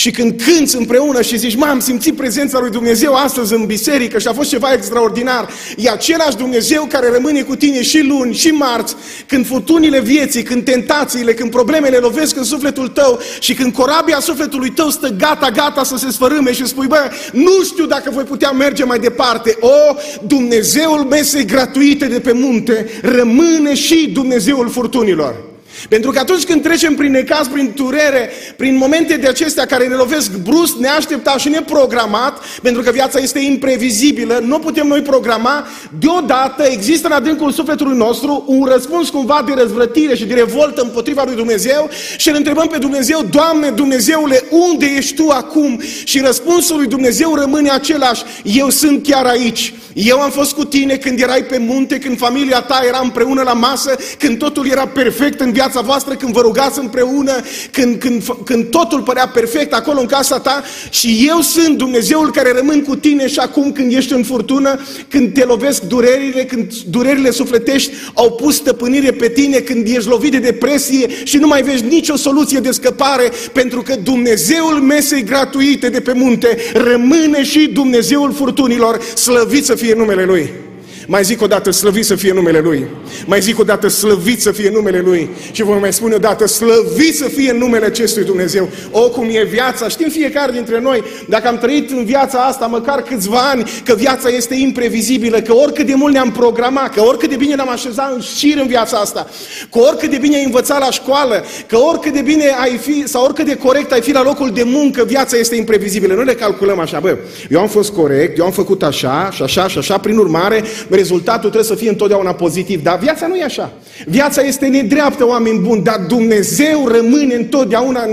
și când cânți împreună și zici, m-am simțit prezența lui Dumnezeu astăzi în biserică și a fost ceva extraordinar, e același Dumnezeu care rămâne cu tine și luni, și marți, când furtunile vieții, când tentațiile, când problemele lovesc în sufletul tău și când corabia sufletului tău stă gata, gata să se sfărâme și spui, bă, nu știu dacă voi putea merge mai departe. O, Dumnezeul mesei gratuite de pe munte rămâne și Dumnezeul furtunilor. Pentru că atunci când trecem prin necaz, prin durere, prin momente de acestea care ne lovesc brusc, neașteptat și neprogramat, pentru că viața este imprevizibilă, nu putem noi programa, deodată există în adâncul sufletului nostru un răspuns cumva de răzvrătire și de revoltă împotriva lui Dumnezeu și îl întrebăm pe Dumnezeu, Doamne Dumnezeule, unde ești Tu acum? Și răspunsul lui Dumnezeu rămâne același, eu sunt chiar aici. Eu am fost cu tine când erai pe munte, când familia ta era împreună la masă, când totul era perfect în viața voastră, când vă rugați împreună, când, când, când totul părea perfect acolo în casa ta și eu sunt Dumnezeul care rămân cu tine și acum când ești în furtună, când te lovesc durerile, când durerile sufletești au pus stăpânire pe tine, când ești lovit de depresie și nu mai vezi nicio soluție de scăpare, pentru că Dumnezeul mesei gratuite de pe munte rămâne și Dumnezeul furtunilor, slăvit să fie numele Lui. Mai zic o dată, slăvit să fie numele Lui. Mai zic o dată, slăvit să fie numele Lui. Și voi mai spune o dată, slăvit să fie numele acestui Dumnezeu. O, cum e viața. Știm fiecare dintre noi, dacă am trăit în viața asta măcar câțiva ani, că viața este imprevizibilă, că oricât de mult ne-am programat, că oricât de bine ne-am așezat în șir în viața asta, că oricât de bine ai învățat la școală, că oricât de bine ai fi, sau oricât de corect ai fi la locul de muncă, viața este imprevizibilă. Nu le calculăm așa, bă, eu am fost corect, eu am făcut așa și așa și așa, prin urmare, rezultatul trebuie să fie întotdeauna pozitiv. Dar viața nu e așa. Viața este nedreaptă, oameni buni, dar Dumnezeu rămâne întotdeauna,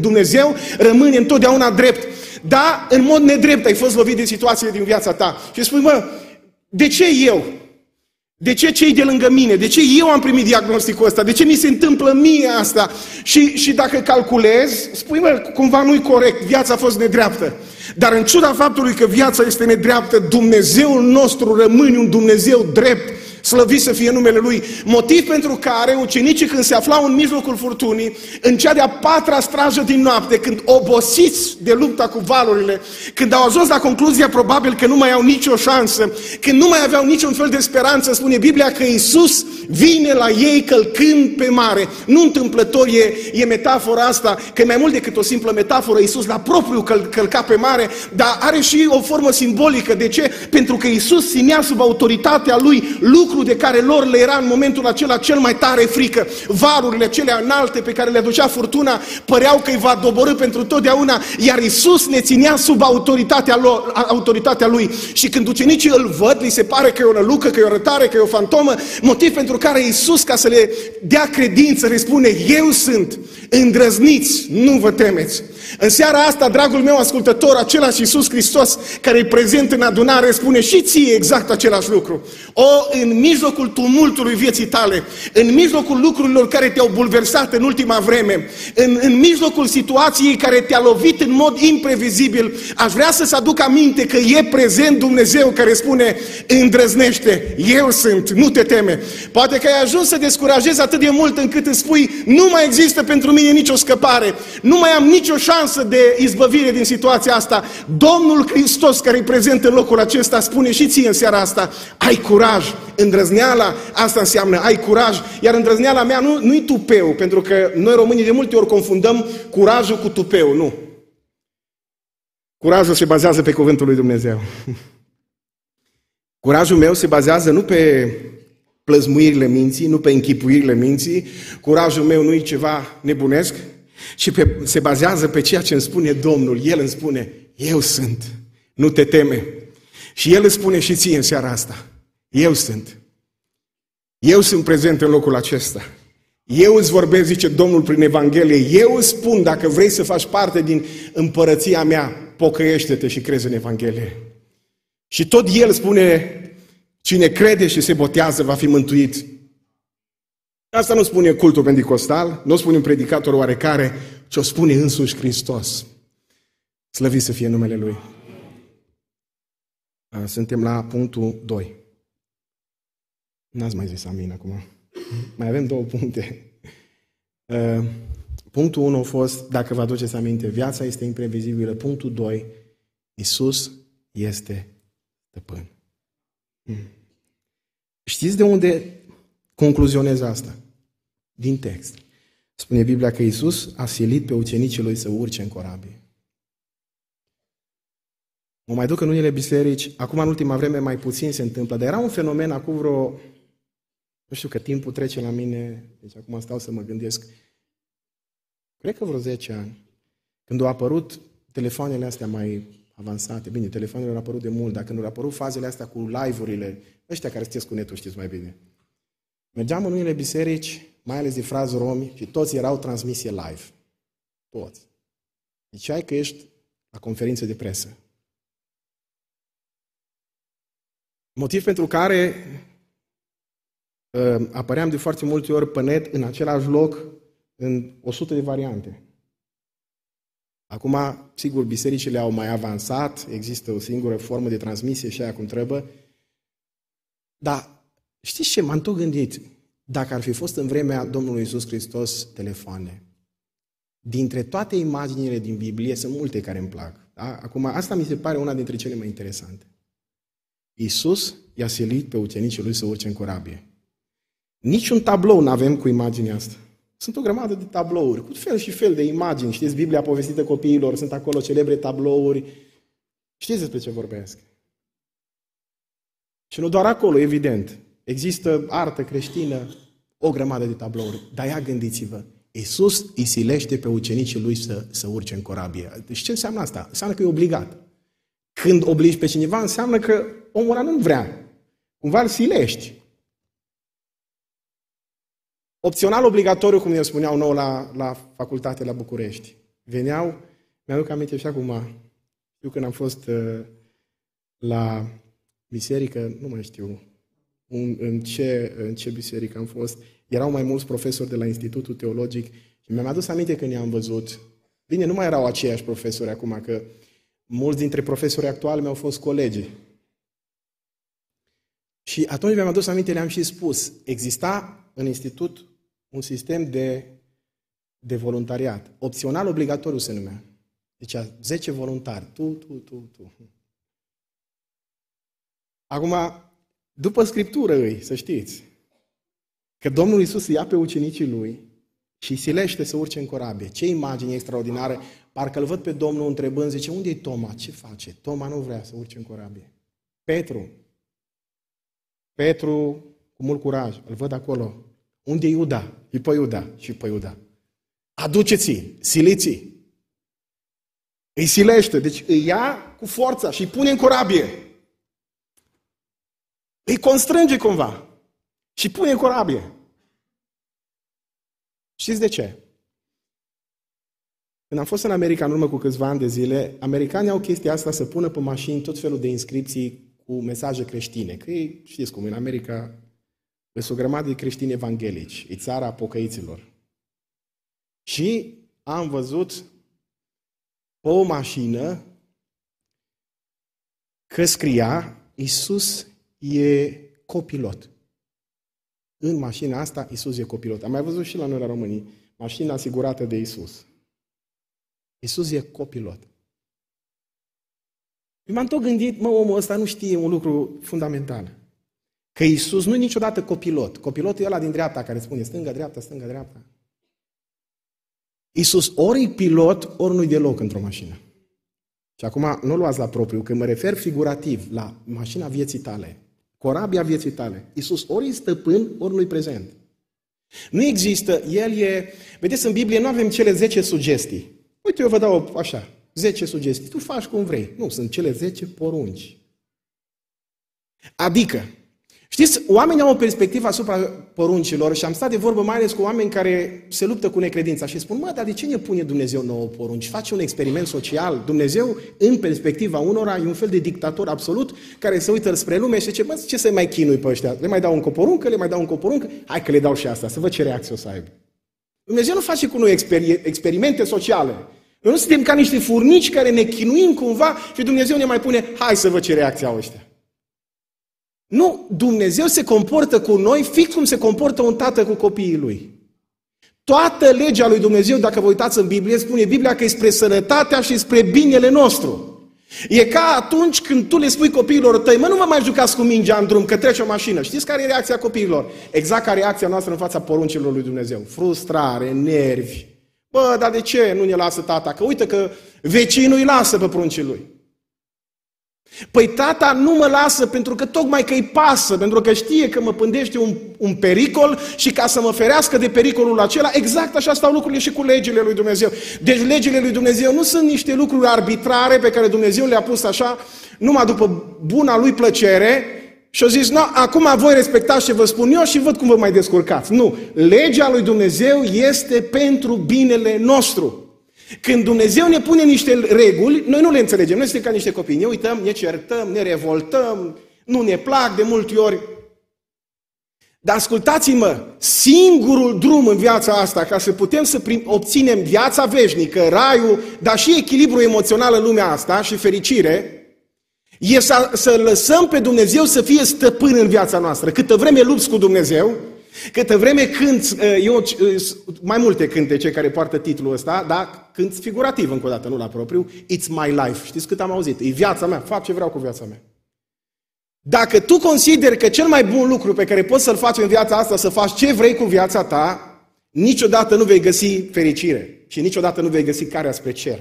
Dumnezeu rămâne întotdeauna drept. Da, în mod nedrept ai fost lovit de situațiile din viața ta. Și spui, mă, de ce eu? De ce cei de lângă mine? De ce eu am primit diagnosticul ăsta? De ce mi se întâmplă mie asta? Și, și dacă calculez, spui, mă, cumva nu-i corect, viața a fost nedreaptă. Dar în ciuda faptului că viața este nedreaptă, Dumnezeul nostru rămâne un Dumnezeu drept Slăvit să fie numele Lui. Motiv pentru care ucenicii când se aflau în mijlocul furtunii, în cea de-a patra strajă din noapte, când obosiți de lupta cu valurile, când au ajuns la concluzia probabil că nu mai au nicio șansă, când nu mai aveau niciun fel de speranță, spune Biblia că Iisus vine la ei călcând pe mare. Nu întâmplător e, e metafora asta, că e mai mult decât o simplă metaforă, Iisus la propriu căl, călca pe mare, dar are și o formă simbolică. De ce? Pentru că Iisus ținea sub autoritatea Lui lucruri lucru de care lor le era în momentul acela cel mai tare frică. Varurile cele înalte pe care le aducea furtuna păreau că îi va doborâ pentru totdeauna, iar Isus ne ținea sub autoritatea, lor, autoritatea lui. Și când ucenicii îl văd, li se pare că e o nălucă, că e o rătare, că e o fantomă, motiv pentru care Isus, ca să le dea credință, le spune, eu sunt, îndrăzniți, nu vă temeți. În seara asta, dragul meu ascultător, același Iisus Hristos care e prezent în adunare spune și ție exact același lucru. O, în mijlocul tumultului vieții tale, în mijlocul lucrurilor care te-au bulversat în ultima vreme, în, în mijlocul situației care te-a lovit în mod imprevizibil, aș vrea să-ți aduc aminte că e prezent Dumnezeu care spune, îndrăznește, eu sunt, nu te teme. Poate că ai ajuns să descurajezi atât de mult încât îți spui, nu mai există pentru mine nicio scăpare, nu mai am nicio șansă șansă de izbăvire din situația asta. Domnul Hristos care e prezent în locul acesta spune și ție în seara asta, ai curaj, îndrăzneala, asta înseamnă ai curaj, iar îndrăzneala mea nu, nu-i tupeu, pentru că noi românii de multe ori confundăm curajul cu tupeu, nu. Curajul se bazează pe cuvântul lui Dumnezeu. Curajul meu se bazează nu pe plăzmuirile minții, nu pe închipuirile minții. Curajul meu nu e ceva nebunesc, Și pe, se bazează pe ceea ce îmi spune Domnul. El îmi spune, eu sunt, nu te teme. Și El îți spune și ție în seara asta, eu sunt. Eu sunt prezent în locul acesta. Eu îți vorbesc, zice Domnul prin Evanghelie, eu îți spun, dacă vrei să faci parte din împărăția mea, pocăiește-te și crezi în Evanghelie. Și tot El spune, cine crede și se botează va fi mântuit. Asta nu spune cultul pentecostal, nu spune un predicator oarecare, ci o spune însuși Hristos. Slăvit să fie numele Lui. Suntem la punctul 2. N-ați mai zis amin acum. Mai avem două puncte. Punctul 1 a fost, dacă vă aduceți aminte, viața este imprevizibilă. Punctul 2, Isus este stăpân. Știți de unde concluzionez asta? Din text. Spune Biblia că Isus a silit pe ucenicii lui să urce în corabie. Mă mai duc în unele biserici, acum în ultima vreme mai puțin se întâmplă, dar era un fenomen acum vreo, nu știu că timpul trece la mine, deci acum stau să mă gândesc, cred că vreo 10 ani, când au apărut telefoanele astea mai avansate, bine, telefoanele au apărut de mult, dar când au apărut fazele astea cu live-urile, ăștia care sunteți cu netul știți mai bine. Mergeam în unele biserici, mai ales de frazi romi, și toți erau transmisie live. Toți. Deci ai că ești la conferință de presă. Motiv pentru care uh, apăream de foarte multe ori pe net în același loc în 100 de variante. Acum, sigur, bisericile au mai avansat, există o singură formă de transmisie și aia cum trebuie, dar știți ce? M-am tot gândit. Dacă ar fi fost în vremea Domnului Isus Hristos telefoane, dintre toate imaginile din Biblie, sunt multe care îmi plac. Da? Acum, asta mi se pare una dintre cele mai interesante. Iisus i-a silit pe ucenicii lui să urce în corabie. Niciun tablou nu avem cu imaginea asta. Sunt o grămadă de tablouri, cu fel și fel de imagini. Știți, Biblia povestită copiilor, sunt acolo celebre tablouri. Știți despre ce vorbesc. Și nu doar acolo, evident. Există artă creștină, o grămadă de tablouri. Dar ia gândiți-vă, Iisus îi silește pe ucenicii lui să, să urce în corabie. Deci ce înseamnă asta? Înseamnă că e obligat. Când obligi pe cineva, înseamnă că omul ăla nu vrea. Cumva îl silești. Opțional obligatoriu, cum ne spuneau nou la, la facultate la București. Veneau, mi-aduc aminte și acum, știu când am fost uh, la biserică, nu mai știu un, în, ce, în ce biserică am fost, erau mai mulți profesori de la Institutul Teologic și mi-am adus aminte când i-am văzut. Bine, nu mai erau aceiași profesori acum, că mulți dintre profesorii actuali mi-au fost colegi. Și atunci mi-am adus aminte, le-am și spus, exista în institut un sistem de, de voluntariat. Opțional obligatoriu se numea. Deci 10 voluntari. Tu, tu, tu, tu. Acum, după Scriptură îi, să știți, că Domnul Isus ia pe ucenicii lui și silește să urce în corabie. Ce imagine extraordinară! Parcă îl văd pe Domnul întrebând, zice, unde e Toma? Ce face? Toma nu vrea să urce în corabie. Petru. Petru, cu mult curaj, îl văd acolo. Unde e Iuda? E pe Iuda și pe Iuda. Aduceți-i, siliți Îi silește, deci îi ia cu forța și îi pune în corabie. Îi constrânge cumva și pune în corabie. Știți de ce? Când am fost în America în urmă cu câțiva ani de zile, americanii au chestia asta să pună pe mașini tot felul de inscripții cu mesaje creștine. Că ei, știți cum, în America sunt o grămadă de creștini evanghelici, e țara pocăiților. Și am văzut pe o mașină că scria Iisus e copilot. În mașina asta, Isus e copilot. Am mai văzut și la noi la Românii, mașina asigurată de Isus. Isus e copilot. Eu m-am tot gândit, mă, omul ăsta nu știe un lucru fundamental. Că Isus nu e niciodată copilot. Copilotul e ăla din dreapta care spune stânga, dreapta, stânga, dreapta. Isus ori e pilot, ori nu-i deloc într-o mașină. Și acum nu luați la propriu, că mă refer figurativ la mașina vieții tale, corabia vieții tale. Isus ori e stăpân, ori nu-i prezent. Nu există, el e... Vedeți, în Biblie nu avem cele 10 sugestii. Uite, eu vă dau așa, 10 sugestii. Tu faci cum vrei. Nu, sunt cele 10 porunci. Adică, Știți, oamenii au o perspectivă asupra poruncilor și am stat de vorbă mai ales cu oameni care se luptă cu necredința și spun, mă, dar de ce ne pune Dumnezeu nouă porunci? Face un experiment social. Dumnezeu, în perspectiva unora, e un fel de dictator absolut care se uită spre lume și zice, mă, ce să mai chinui pe ăștia? Le mai dau un coporuncă, le mai dau un coporuncă, hai că le dau și asta, să văd ce reacție o să aibă. Dumnezeu nu face cu noi exper- experimente sociale. Noi nu suntem ca niște furnici care ne chinuim cumva și Dumnezeu ne mai pune, hai să văd ce reacție au ăștia. Nu, Dumnezeu se comportă cu noi fix cum se comportă un tată cu copiii lui. Toată legea lui Dumnezeu, dacă vă uitați în Biblie, spune Biblia că e spre sănătatea și spre binele nostru. E ca atunci când tu le spui copiilor tăi, mă, nu vă mai jucați cu mingea în drum, că trece o mașină. Știți care e reacția copiilor? Exact ca reacția noastră în fața poruncilor lui Dumnezeu. Frustrare, nervi. Bă, dar de ce nu ne lasă tata? Că uite că vecinul îi lasă pe pruncii lui. Păi tata nu mă lasă pentru că tocmai că îi pasă, pentru că știe că mă pândește un, un pericol și ca să mă ferească de pericolul acela, exact așa stau lucrurile și cu legile lui Dumnezeu. Deci legile lui Dumnezeu nu sunt niște lucruri arbitrare pe care Dumnezeu le-a pus așa numai după buna lui plăcere și a zis, no, acum voi respectați ce vă spun eu și văd cum vă mai descurcați. Nu, legea lui Dumnezeu este pentru binele nostru. Când Dumnezeu ne pune niște reguli, noi nu le înțelegem. Noi suntem ca niște copii. Ne uităm, ne certăm, ne revoltăm, nu ne plac de multe ori. Dar ascultați-mă, singurul drum în viața asta ca să putem să prim, obținem viața veșnică, raiul, dar și echilibru emoțional în lumea asta și fericire, e să, să lăsăm pe Dumnezeu să fie stăpân în viața noastră. Câtă vreme lupți cu Dumnezeu, Câtă vreme când, uh, eu, uh, mai multe cântece care poartă titlul ăsta, da? Cânt figurativ încă o dată, nu la propriu, It's my life. Știți cât am auzit? E viața mea, fac ce vreau cu viața mea. Dacă tu consideri că cel mai bun lucru pe care poți să-l faci în viața asta, să faci ce vrei cu viața ta, niciodată nu vei găsi fericire și niciodată nu vei găsi carea spre cer.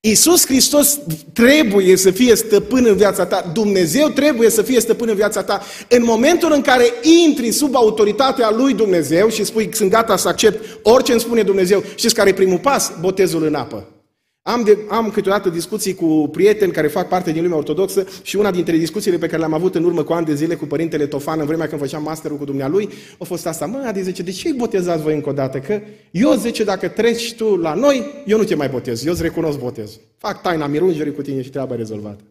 Iisus Hristos trebuie să fie stăpân în viața ta. Dumnezeu trebuie să fie stăpân în viața ta. În momentul în care intri sub autoritatea lui Dumnezeu și spui, sunt gata să accept orice îmi spune Dumnezeu, știți care e primul pas? Botezul în apă. Am, de, am câteodată discuții cu prieteni care fac parte din lumea ortodoxă și una dintre discuțiile pe care le-am avut în urmă cu ani de zile cu părintele Tofan în vremea când făceam masterul cu dumnealui, a fost asta. Mă, Adi zice, de ce îi botezați voi încă o dată? Că eu zice, dacă treci tu la noi, eu nu te mai botez, eu îți recunosc botezul. Fac taina mirungerii cu tine și treaba rezolvată.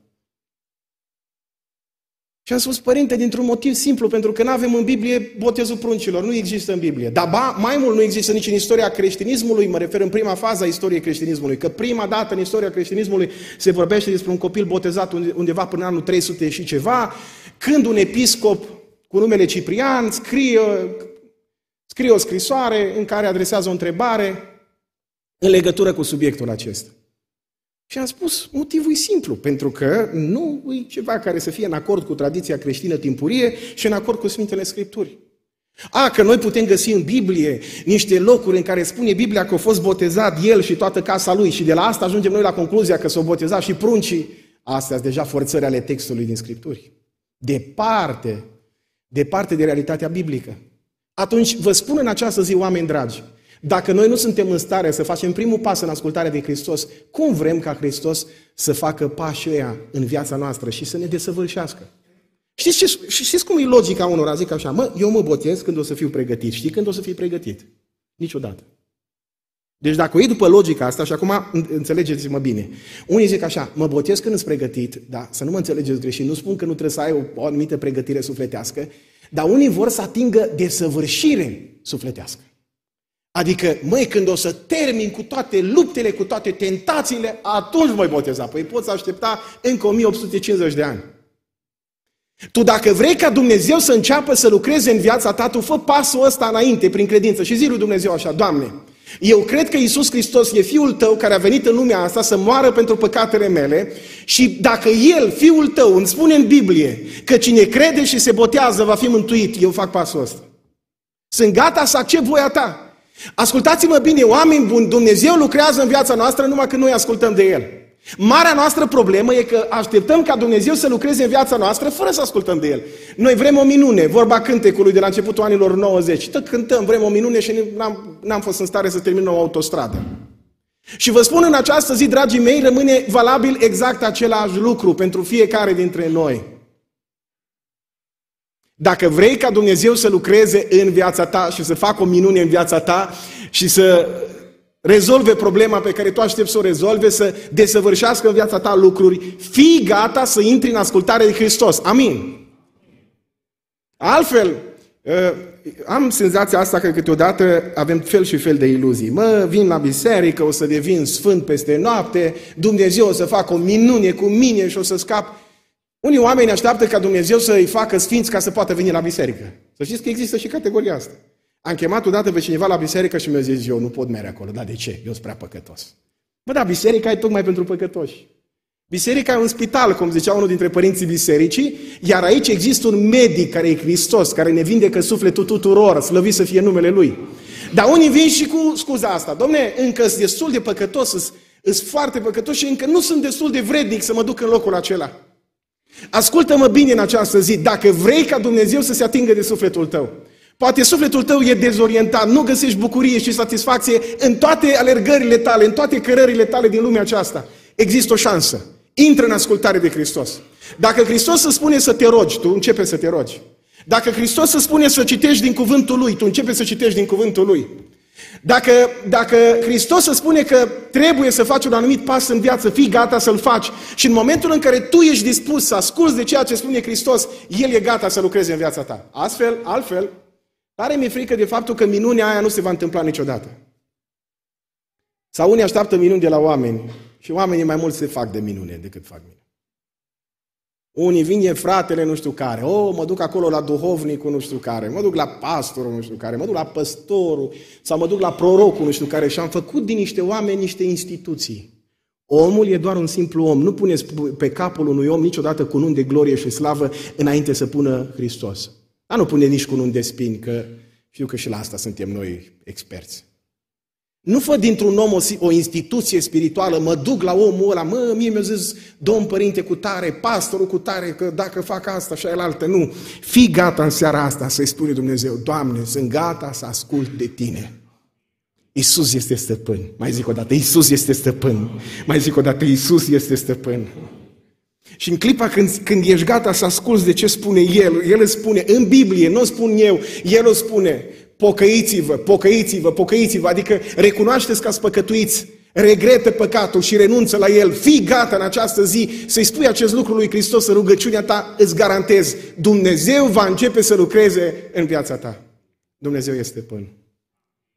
Și am spus, părinte, dintr-un motiv simplu, pentru că nu avem în Biblie botezul pruncilor, nu există în Biblie. Dar ba, mai mult nu există nici în istoria creștinismului, mă refer în prima fază a istoriei creștinismului, că prima dată în istoria creștinismului se vorbește despre un copil botezat undeva până în anul 300 și ceva, când un episcop cu numele Ciprian scrie, scrie o scrisoare în care adresează o întrebare în legătură cu subiectul acesta. Și am spus, motivul e simplu, pentru că nu e ceva care să fie în acord cu tradiția creștină timpurie și în acord cu Sfintele Scripturi. A, că noi putem găsi în Biblie niște locuri în care spune Biblia că a fost botezat el și toată casa lui și de la asta ajungem noi la concluzia că s-au botezat și pruncii. Astea sunt deja forțări ale textului din Scripturi. Departe, departe de realitatea biblică. Atunci vă spun în această zi, oameni dragi, dacă noi nu suntem în stare să facem primul pas în ascultarea de Hristos, cum vrem ca Hristos să facă pașii ăia în viața noastră și să ne desăvârșească? Știți, ce, știți cum e logica unora? Zic așa, mă, eu mă botez când o să fiu pregătit. Știi când o să fii pregătit? Niciodată. Deci dacă o iei după logica asta, și acum înțelegeți-mă bine, unii zic așa, mă botez când sunt pregătit, da, să nu mă înțelegeți greșit, nu spun că nu trebuie să ai o, o anumită pregătire sufletească, dar unii vor să atingă desăvârșire sufletească. Adică, măi, când o să termin cu toate luptele, cu toate tentațiile, atunci voi boteza. Păi poți aștepta încă 1850 de ani. Tu dacă vrei ca Dumnezeu să înceapă să lucreze în viața ta, tu fă pasul ăsta înainte, prin credință. Și zi lui Dumnezeu așa, Doamne, eu cred că Isus Hristos e Fiul Tău care a venit în lumea asta să moară pentru păcatele mele și dacă El, Fiul Tău, îmi spune în Biblie că cine crede și se botează va fi mântuit, eu fac pasul ăsta. Sunt gata să accept voia Ta. Ascultați-mă bine, oameni buni, Dumnezeu lucrează în viața noastră numai când noi ascultăm de El. Marea noastră problemă e că așteptăm ca Dumnezeu să lucreze în viața noastră fără să ascultăm de El. Noi vrem o minune, vorba cântecului de la începutul anilor 90. Tot cântăm, vrem o minune și n-am, n-am fost în stare să terminăm o autostradă. Și vă spun în această zi, dragii mei, rămâne valabil exact același lucru pentru fiecare dintre noi. Dacă vrei ca Dumnezeu să lucreze în viața ta și să facă o minune în viața ta și să rezolve problema pe care tu aștepți să o rezolve, să desăvârșească în viața ta lucruri, fii gata să intri în ascultare de Hristos. Amin. Altfel, ă, am senzația asta că câteodată avem fel și fel de iluzii. Mă, vin la biserică, o să devin sfânt peste noapte, Dumnezeu o să facă o minune cu mine și o să scap. Unii oameni așteaptă ca Dumnezeu să îi facă sfinți ca să poată veni la biserică. Să știți că există și categoria asta. Am chemat odată pe cineva la biserică și mi-a zis, eu nu pot merge acolo. Dar de ce? Eu sunt prea păcătos. Bă, da, biserica e tocmai pentru păcătoși. Biserica e un spital, cum zicea unul dintre părinții bisericii, iar aici există un medic care e Hristos, care ne vindecă sufletul tuturor, slăvit să fie numele Lui. Dar unii vin și cu scuza asta. Domne, încă sunt destul de păcătos, sunt foarte păcătos și încă nu sunt destul de vrednic să mă duc în locul acela. Ascultă-mă bine în această zi, dacă vrei ca Dumnezeu să se atingă de sufletul tău, Poate sufletul tău e dezorientat, nu găsești bucurie și satisfacție în toate alergările tale, în toate cărările tale din lumea aceasta. Există o șansă. Intră în ascultare de Hristos. Dacă Hristos îți spune să te rogi, tu începe să te rogi. Dacă Hristos îți spune să citești din cuvântul Lui, tu începe să citești din cuvântul Lui. Dacă, dacă Hristos îți spune că trebuie să faci un anumit pas în viață, fii gata să-l faci și în momentul în care tu ești dispus să asculți de ceea ce spune Hristos, El e gata să lucreze în viața ta. Astfel, altfel, Tare mi-e frică de faptul că minunea aia nu se va întâmpla niciodată. Sau unii așteaptă minuni de la oameni și oamenii mai mult se fac de minune decât fac minune. Unii vin e fratele nu știu care, o, oh, mă duc acolo la duhovnicul nu știu care, mă duc la pastorul nu știu care, mă duc la păstorul sau mă duc la prorocul nu știu care și am făcut din niște oameni niște instituții. Omul e doar un simplu om. Nu puneți pe capul unui om niciodată cu un de glorie și slavă înainte să pună Hristos. Dar nu pune nici cu un de spini, că știu că și la asta suntem noi experți. Nu fă dintr-un om o, o instituție spirituală, mă duc la omul ăla, mă, mie mi-a zis domn părinte cu tare, pastorul cu tare, că dacă fac asta și aia altă, nu. Fii gata în seara asta să-i spune Dumnezeu, Doamne, sunt gata să ascult de Tine. Isus este stăpân. Mai zic o dată, Isus este stăpân. Mai zic o dată, Isus este stăpân. Și în clipa când, când ești gata să asculți de ce spune El, El îți spune, în Biblie, nu spun eu, El o spune, pocăiți-vă, pocăiți-vă, pocăiți-vă, adică recunoașteți că ați păcătuiți, regretă păcatul și renunță la el, fii gata în această zi să-i spui acest lucru lui Hristos în rugăciunea ta, îți garantez, Dumnezeu va începe să lucreze în viața ta. Dumnezeu este pân.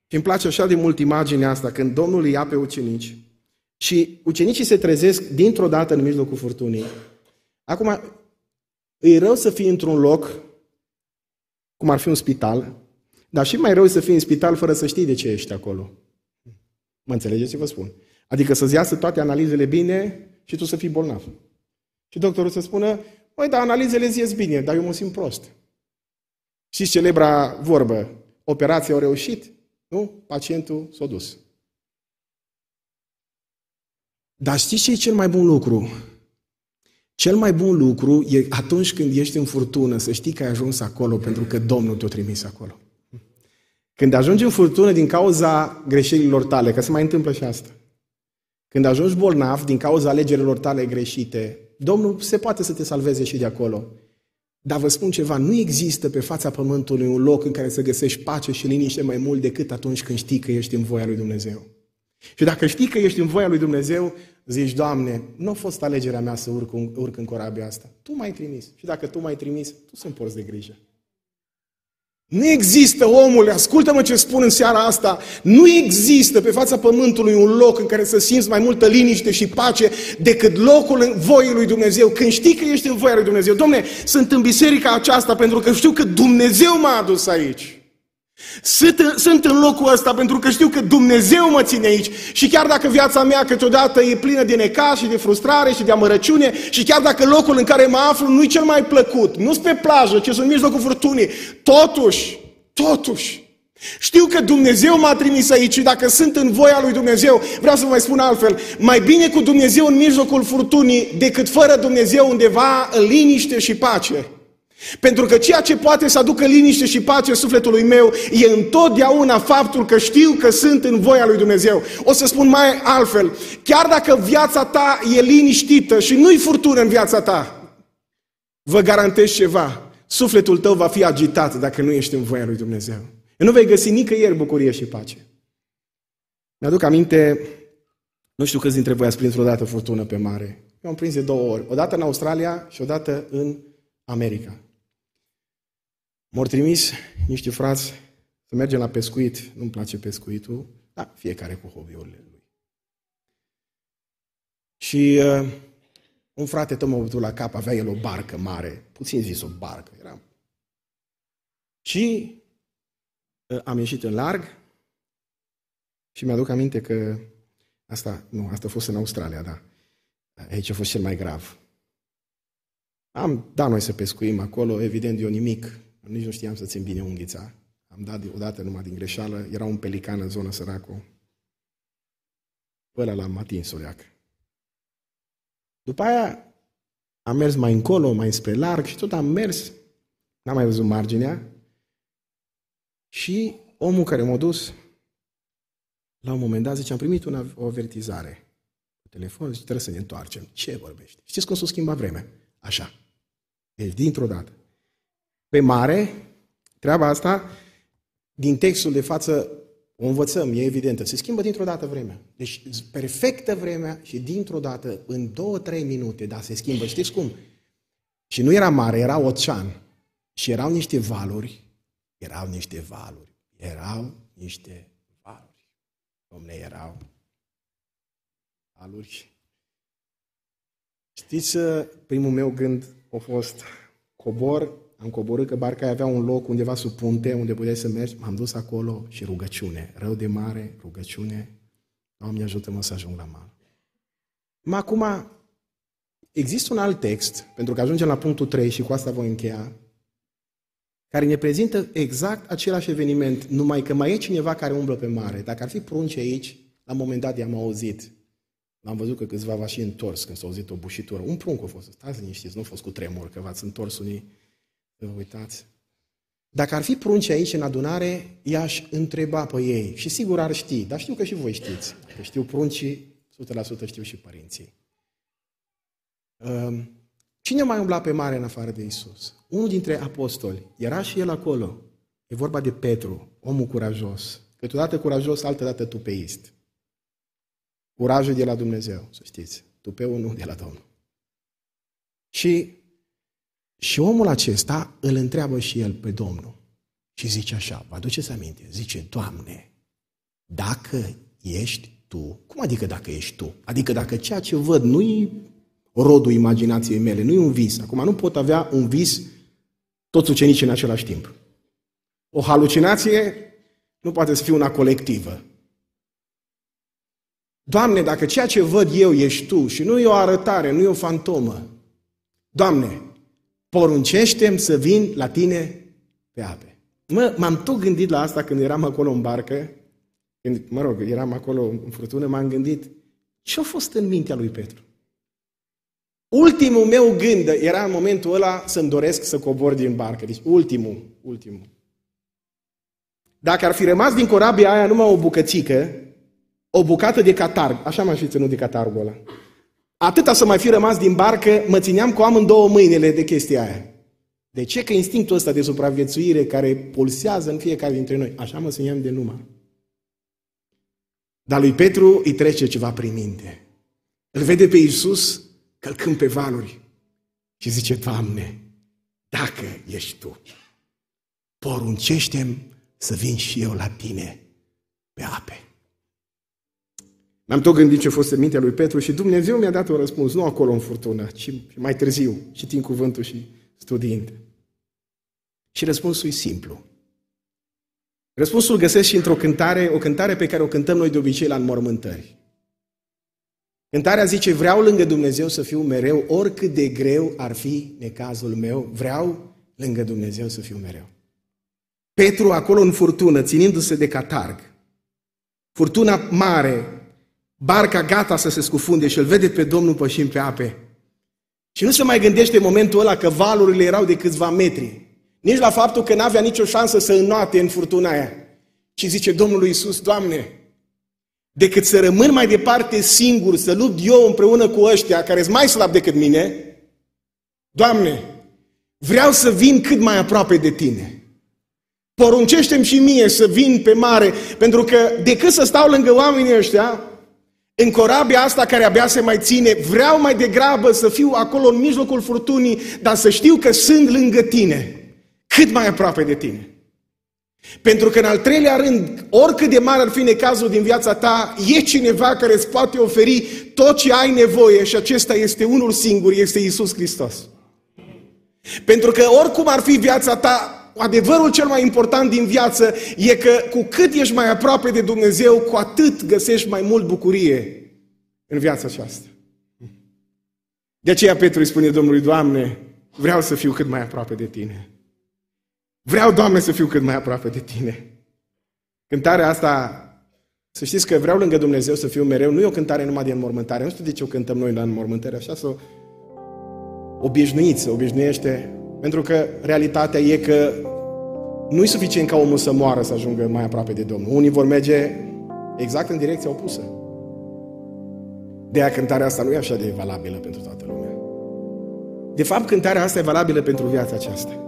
Și îmi place așa de mult imaginea asta, când Domnul îi ia pe ucenici și ucenicii se trezesc dintr-o dată în mijlocul furtunii. Acum, e rău să fii într-un loc, cum ar fi un spital, dar și mai rău să fii în spital fără să știi de ce ești acolo. Mă înțelegeți ce vă spun? Adică să-ți iasă toate analizele bine și tu să fii bolnav. Și doctorul să spună, măi, dar analizele zi bine, dar eu mă simt prost. Și celebra vorbă, operația a reușit, nu? Pacientul s-a dus. Dar știți ce e cel mai bun lucru? Cel mai bun lucru e atunci când ești în furtună să știi că ai ajuns acolo pentru că Domnul te-a trimis acolo. Când ajungi în furtună din cauza greșelilor tale, că se mai întâmplă și asta. Când ajungi bolnav din cauza alegerilor tale greșite, Domnul se poate să te salveze și de acolo. Dar vă spun ceva, nu există pe fața pământului un loc în care să găsești pace și liniște mai mult decât atunci când știi că ești în voia lui Dumnezeu. Și dacă știi că ești în voia lui Dumnezeu, zici, Doamne, nu a fost alegerea mea să urc, urc în corabia asta. Tu m-ai trimis. Și dacă tu m-ai trimis, tu să-mi porți de grijă. Nu există, omule, ascultă-mă ce spun în seara asta, nu există pe fața pământului un loc în care să simți mai multă liniște și pace decât locul în voii lui Dumnezeu. Când știi că ești în voia lui Dumnezeu, domne, sunt în biserica aceasta pentru că știu că Dumnezeu m-a adus aici. Sunt, sunt în locul ăsta pentru că știu că Dumnezeu mă ține aici și chiar dacă viața mea câteodată e plină de necaz și de frustrare și de amărăciune și chiar dacă locul în care mă aflu nu e cel mai plăcut, nu sunt pe plajă, ci sunt în mijlocul furtunii, totuși, totuși, Știu că Dumnezeu m-a trimis aici și dacă sunt în voia lui Dumnezeu, vreau să vă mai spun altfel, mai bine cu Dumnezeu în mijlocul furtunii decât fără Dumnezeu undeva în liniște și pace. Pentru că ceea ce poate să aducă liniște și pace sufletului meu e întotdeauna faptul că știu că sunt în voia lui Dumnezeu. O să spun mai altfel, chiar dacă viața ta e liniștită și nu-i furtună în viața ta, vă garantez ceva, sufletul tău va fi agitat dacă nu ești în voia lui Dumnezeu. Nu vei găsi nicăieri bucurie și pace. Mi-aduc aminte, nu știu câți dintre voi ați prins vreodată furtună pe mare. Eu am prins de două ori. Odată în Australia și odată în America. M-au trimis niște frați să mergem la pescuit. Nu-mi place pescuitul, dar fiecare cu hobby-urile lui. Și uh, un frate tot m-a la cap, avea el o barcă mare, puțin zis o barcă. Era... Și uh, am ieșit în larg și mi-aduc aminte că asta, nu, asta a fost în Australia, da. Aici a fost cel mai grav. Am dat noi să pescuim acolo, evident eu nimic, nici nu știam să țin bine unghița. Am dat odată numai din greșeală, era un pelican în zonă săracu. Până l-am atins o leacă. După aia am mers mai încolo, mai spre larg și tot am mers, n-am mai văzut marginea. Și omul care m-a dus, la un moment dat, zice, am primit una, o avertizare cu telefon, zice, trebuie să ne întoarcem. Ce vorbești? Știți cum s-a schimbat vremea? Așa. Deci, dintr-o dată. Pe mare, treaba asta, din textul de față, o învățăm, e evidentă. Se schimbă dintr-o dată vremea. Deci, perfectă vremea și dintr-o dată, în două, trei minute, da, se schimbă. Știți cum? Și nu era mare, era ocean. Și erau niște valuri. Erau niște valuri. Erau niște valuri. Domne, erau valuri. Știți, primul meu gând a fost cobor am coborât că barca avea un loc undeva sub punte, unde puteai să mergi, m-am dus acolo și rugăciune. Rău de mare, rugăciune. Doamne, ajută-mă să ajung la mal. Mă, acum, există un alt text, pentru că ajungem la punctul 3 și cu asta voi încheia, care ne prezintă exact același eveniment, numai că mai e cineva care umblă pe mare. Dacă ar fi prunci aici, la un moment dat i-am auzit. L-am văzut că câțiva v-a și întors când s-a auzit o bușitură. Un prunc a fost. Stați liniștiți, nu a fost cu tremur, că v-ați întors unii Vă uitați. Dacă ar fi prunci aici în adunare, i-aș întreba pe ei. Și sigur ar ști, dar știu că și voi știți. Că știu pruncii, 100% știu și părinții. Ehm, cine mai umbla pe mare în afară de Isus? Unul dintre apostoli. Era și el acolo. E vorba de Petru, omul curajos. Câteodată curajos, altădată tupeist. Curajul de la Dumnezeu, să știți. Tupeul nu de la Domnul. Și și omul acesta îl întreabă și el pe Domnul. Și zice așa, vă aduceți aminte, zice, Doamne, dacă ești Tu, cum adică dacă ești Tu? Adică dacă ceea ce văd nu-i rodul imaginației mele, nu-i un vis. Acum nu pot avea un vis toți ucenicii în același timp. O halucinație nu poate să fie una colectivă. Doamne, dacă ceea ce văd eu ești Tu și nu e o arătare, nu e o fantomă, Doamne, poruncește să vin la tine pe ape. Mă, m-am tot gândit la asta când eram acolo în barcă, când, mă rog, eram acolo în furtună, m-am gândit, ce a fost în mintea lui Petru? Ultimul meu gând era în momentul ăla să-mi doresc să cobor din barcă. Deci ultimul, ultimul. Dacă ar fi rămas din corabia aia numai o bucățică, o bucată de catarg, așa m-aș fi ținut de catargul ăla. Atâta să mai fi rămas din barcă, mă țineam cu amândouă mâinile de chestia aia. De ce? Că instinctul ăsta de supraviețuire care pulsează în fiecare dintre noi, așa mă țineam de numai. Dar lui Petru îi trece ceva prin minte. Îl vede pe Iisus călcând pe valuri și zice, Doamne, dacă ești Tu, poruncește să vin și eu la Tine pe ape. M-am tot gândit ce a fost în mintea lui Petru și Dumnezeu mi-a dat un răspuns, nu acolo în furtună, ci mai târziu, citind cuvântul și studiind. Și răspunsul e simplu. Răspunsul găsesc și într-o cântare, o cântare pe care o cântăm noi de obicei la înmormântări. Cântarea zice, vreau lângă Dumnezeu să fiu mereu, oricât de greu ar fi necazul meu, vreau lângă Dumnezeu să fiu mereu. Petru acolo în furtună, ținindu-se de catarg. Furtuna mare, barca gata să se scufunde și îl vede pe Domnul pășind pe ape. Și nu se mai gândește în momentul ăla că valurile erau de câțiva metri. Nici la faptul că n-avea nicio șansă să înnoate în furtuna aia. Și zice Domnul Iisus, Doamne, decât să rămân mai departe singur, să lupt eu împreună cu ăștia care sunt mai slab decât mine, Doamne, vreau să vin cât mai aproape de Tine. Poruncește-mi și mie să vin pe mare, pentru că decât să stau lângă oamenii ăștia, în corabia asta care abia se mai ține, vreau mai degrabă să fiu acolo în mijlocul furtunii, dar să știu că sunt lângă tine, cât mai aproape de tine. Pentru că în al treilea rând, oricât de mare ar fi necazul din viața ta, e cineva care îți poate oferi tot ce ai nevoie și acesta este unul singur, este Isus Hristos. Pentru că oricum ar fi viața ta, adevărul cel mai important din viață e că cu cât ești mai aproape de Dumnezeu, cu atât găsești mai mult bucurie în viața aceasta. De aceea Petru îi spune Domnului, Doamne, vreau să fiu cât mai aproape de Tine. Vreau, Doamne, să fiu cât mai aproape de Tine. Cântarea asta, să știți că vreau lângă Dumnezeu să fiu mereu, nu e o cântare numai de înmormântare. Nu știu de ce o cântăm noi la înmormântare, așa să obișnuiți, obișnuiește pentru că realitatea e că nu e suficient ca omul să moară să ajungă mai aproape de Domnul. Unii vor merge exact în direcția opusă. De aia cântarea asta nu e așa de valabilă pentru toată lumea. De fapt, cântarea asta e valabilă pentru viața aceasta.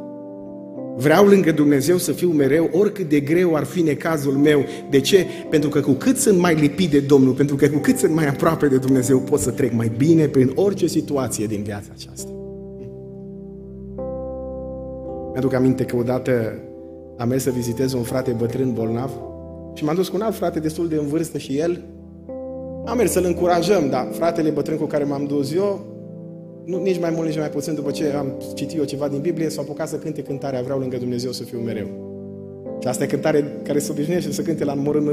Vreau lângă Dumnezeu să fiu mereu, oricât de greu ar fi necazul meu. De ce? Pentru că cu cât sunt mai lipit de Domnul, pentru că cu cât sunt mai aproape de Dumnezeu, pot să trec mai bine prin orice situație din viața aceasta. Mi-aduc aminte că odată am mers să vizitez un frate bătrân bolnav și m-am dus cu un alt frate destul de în vârstă și el am mers să-l încurajăm, dar fratele bătrân cu care m-am dus eu, nu, nici mai mult, nici mai puțin, după ce am citit eu ceva din Biblie, s-a apucat să cânte cântarea Vreau lângă Dumnezeu să fiu mereu. Și asta e cântare care se obișnuiește să cânte la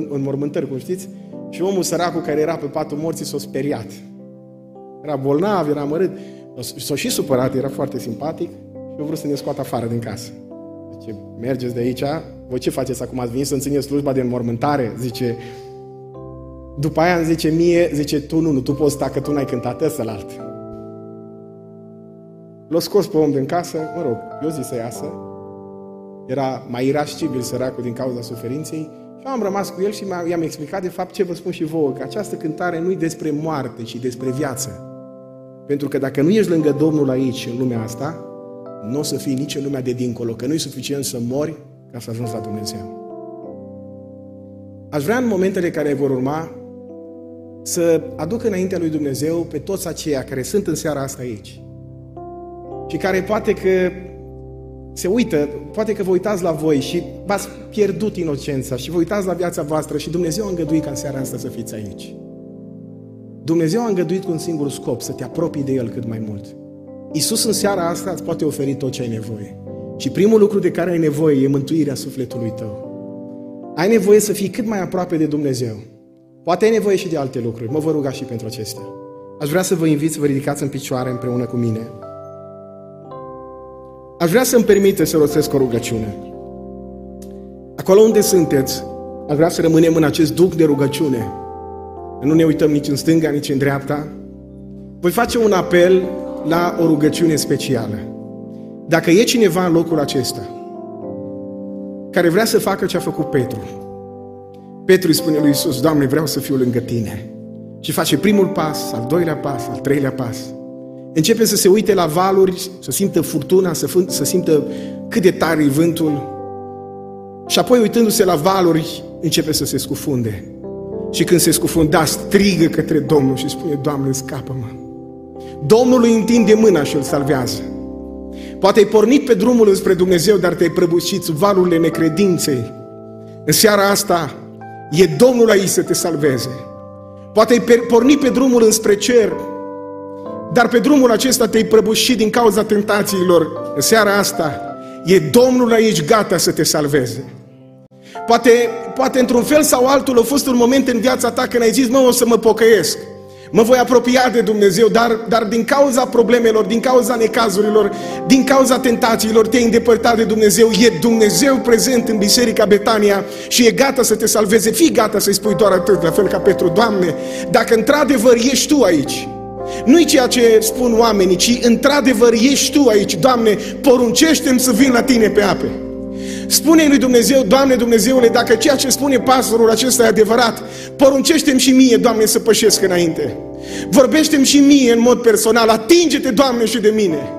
înmormântări, cum știți? Și omul săracul care era pe patul morții s-a speriat. Era bolnav, era mărât, s-a și supărat, era foarte simpatic eu vreau să ne scoată afară din casă. Zice, mergeți de aici, voi ce faceți acum? Ați venit să-mi țineți slujba de înmormântare? Zice, după aia îmi zice mie, zice, tu nu, nu, tu poți sta că tu n-ai cântat ăsta alt. L-a scos pe om din casă, mă rog, eu zis să iasă. Era mai irascibil săracul din cauza suferinței și am rămas cu el și i-am explicat de fapt ce vă spun și vouă, că această cântare nu e despre moarte, ci despre viață. Pentru că dacă nu ești lângă Domnul aici, în lumea asta, nu o să fii nici în lumea de dincolo, că nu e suficient să mori ca să ajungi la Dumnezeu. Aș vrea în momentele care vor urma să aduc înaintea lui Dumnezeu pe toți aceia care sunt în seara asta aici și care poate că se uită, poate că vă uitați la voi și v-ați pierdut inocența și vă uitați la viața voastră și Dumnezeu a îngăduit ca în seara asta să fiți aici. Dumnezeu a îngăduit cu un singur scop, să te apropii de El cât mai mult. Isus în seara asta îți poate oferi tot ce ai nevoie. Și primul lucru de care ai nevoie e mântuirea sufletului tău. Ai nevoie să fii cât mai aproape de Dumnezeu. Poate ai nevoie și de alte lucruri. Mă vă ruga și pentru acestea. Aș vrea să vă invit să vă ridicați în picioare împreună cu mine. Aș vrea să-mi permite să rostesc o rugăciune. Acolo unde sunteți, aș vrea să rămânem în acest duc de rugăciune. Nu ne uităm nici în stânga, nici în dreapta. Voi face un apel la o rugăciune specială. Dacă e cineva în locul acesta care vrea să facă ce a făcut Petru, Petru îi spune lui Isus, Doamne, vreau să fiu lângă Tine. Și face primul pas, al doilea pas, al treilea pas. Începe să se uite la valuri, să simtă furtuna, să, f- să simtă cât de tare e vântul. Și apoi uitându-se la valuri, începe să se scufunde. Și când se scufunda, strigă către Domnul și spune, Doamne, scapă-mă. Domnul îi întinde mâna și îl salvează. Poate ai pornit pe drumul înspre Dumnezeu, dar te-ai prăbușit sub valurile necredinței. În seara asta e Domnul aici să te salveze. Poate ai pornit pe drumul înspre cer, dar pe drumul acesta te-ai prăbușit din cauza tentațiilor. În seara asta e Domnul aici gata să te salveze. Poate, poate într-un fel sau altul a fost un moment în viața ta când ai zis, mă, o să mă pocăiesc. Mă voi apropia de Dumnezeu, dar, dar din cauza problemelor, din cauza necazurilor, din cauza tentațiilor, te-ai îndepărtat de Dumnezeu. E Dumnezeu prezent în Biserica Betania și e gata să te salveze. Fii gata să-i spui doar atât, la fel ca Petru. Doamne, dacă într-adevăr ești Tu aici, nu-i ceea ce spun oamenii, ci într-adevăr ești Tu aici, Doamne, poruncește-mi să vin la Tine pe ape. Spune lui Dumnezeu, Doamne Dumnezeule, dacă ceea ce spune pastorul acesta e adevărat, poruncește-mi și mie, Doamne, să pășesc înainte. Vorbește-mi și mie în mod personal, atinge-te, Doamne, și de mine.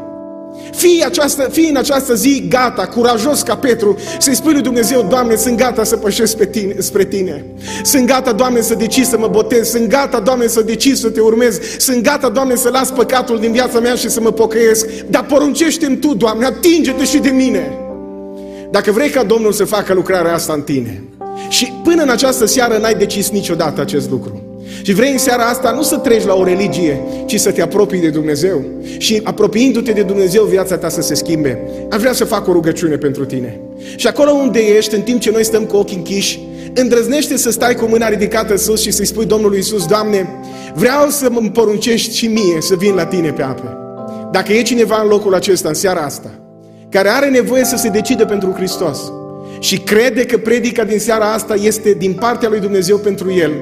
Fii, această, fii în această zi gata, curajos ca Petru, să-i spui lui Dumnezeu, Doamne, sunt gata să pășesc pe tine, spre Tine. Sunt gata, Doamne, să decid să mă botez. Sunt gata, Doamne, să decid să Te urmez. Sunt gata, Doamne, să las păcatul din viața mea și să mă pocăiesc. Dar poruncește-mi Tu, Doamne, atinge-te și de mine. Dacă vrei ca Domnul să facă lucrarea asta în tine și până în această seară n-ai decis niciodată acest lucru, și vrei în seara asta nu să treci la o religie, ci să te apropii de Dumnezeu. Și apropiindu-te de Dumnezeu, viața ta să se schimbe. Aș vrea să fac o rugăciune pentru tine. Și acolo unde ești, în timp ce noi stăm cu ochii închiși, îndrăznește să stai cu mâna ridicată sus și să-i spui Domnului Iisus, Doamne, vreau să mă poruncești și mie să vin la Tine pe ape. Dacă e cineva în locul acesta, în seara asta, care are nevoie să se decide pentru Hristos și crede că predica din seara asta este din partea lui Dumnezeu pentru el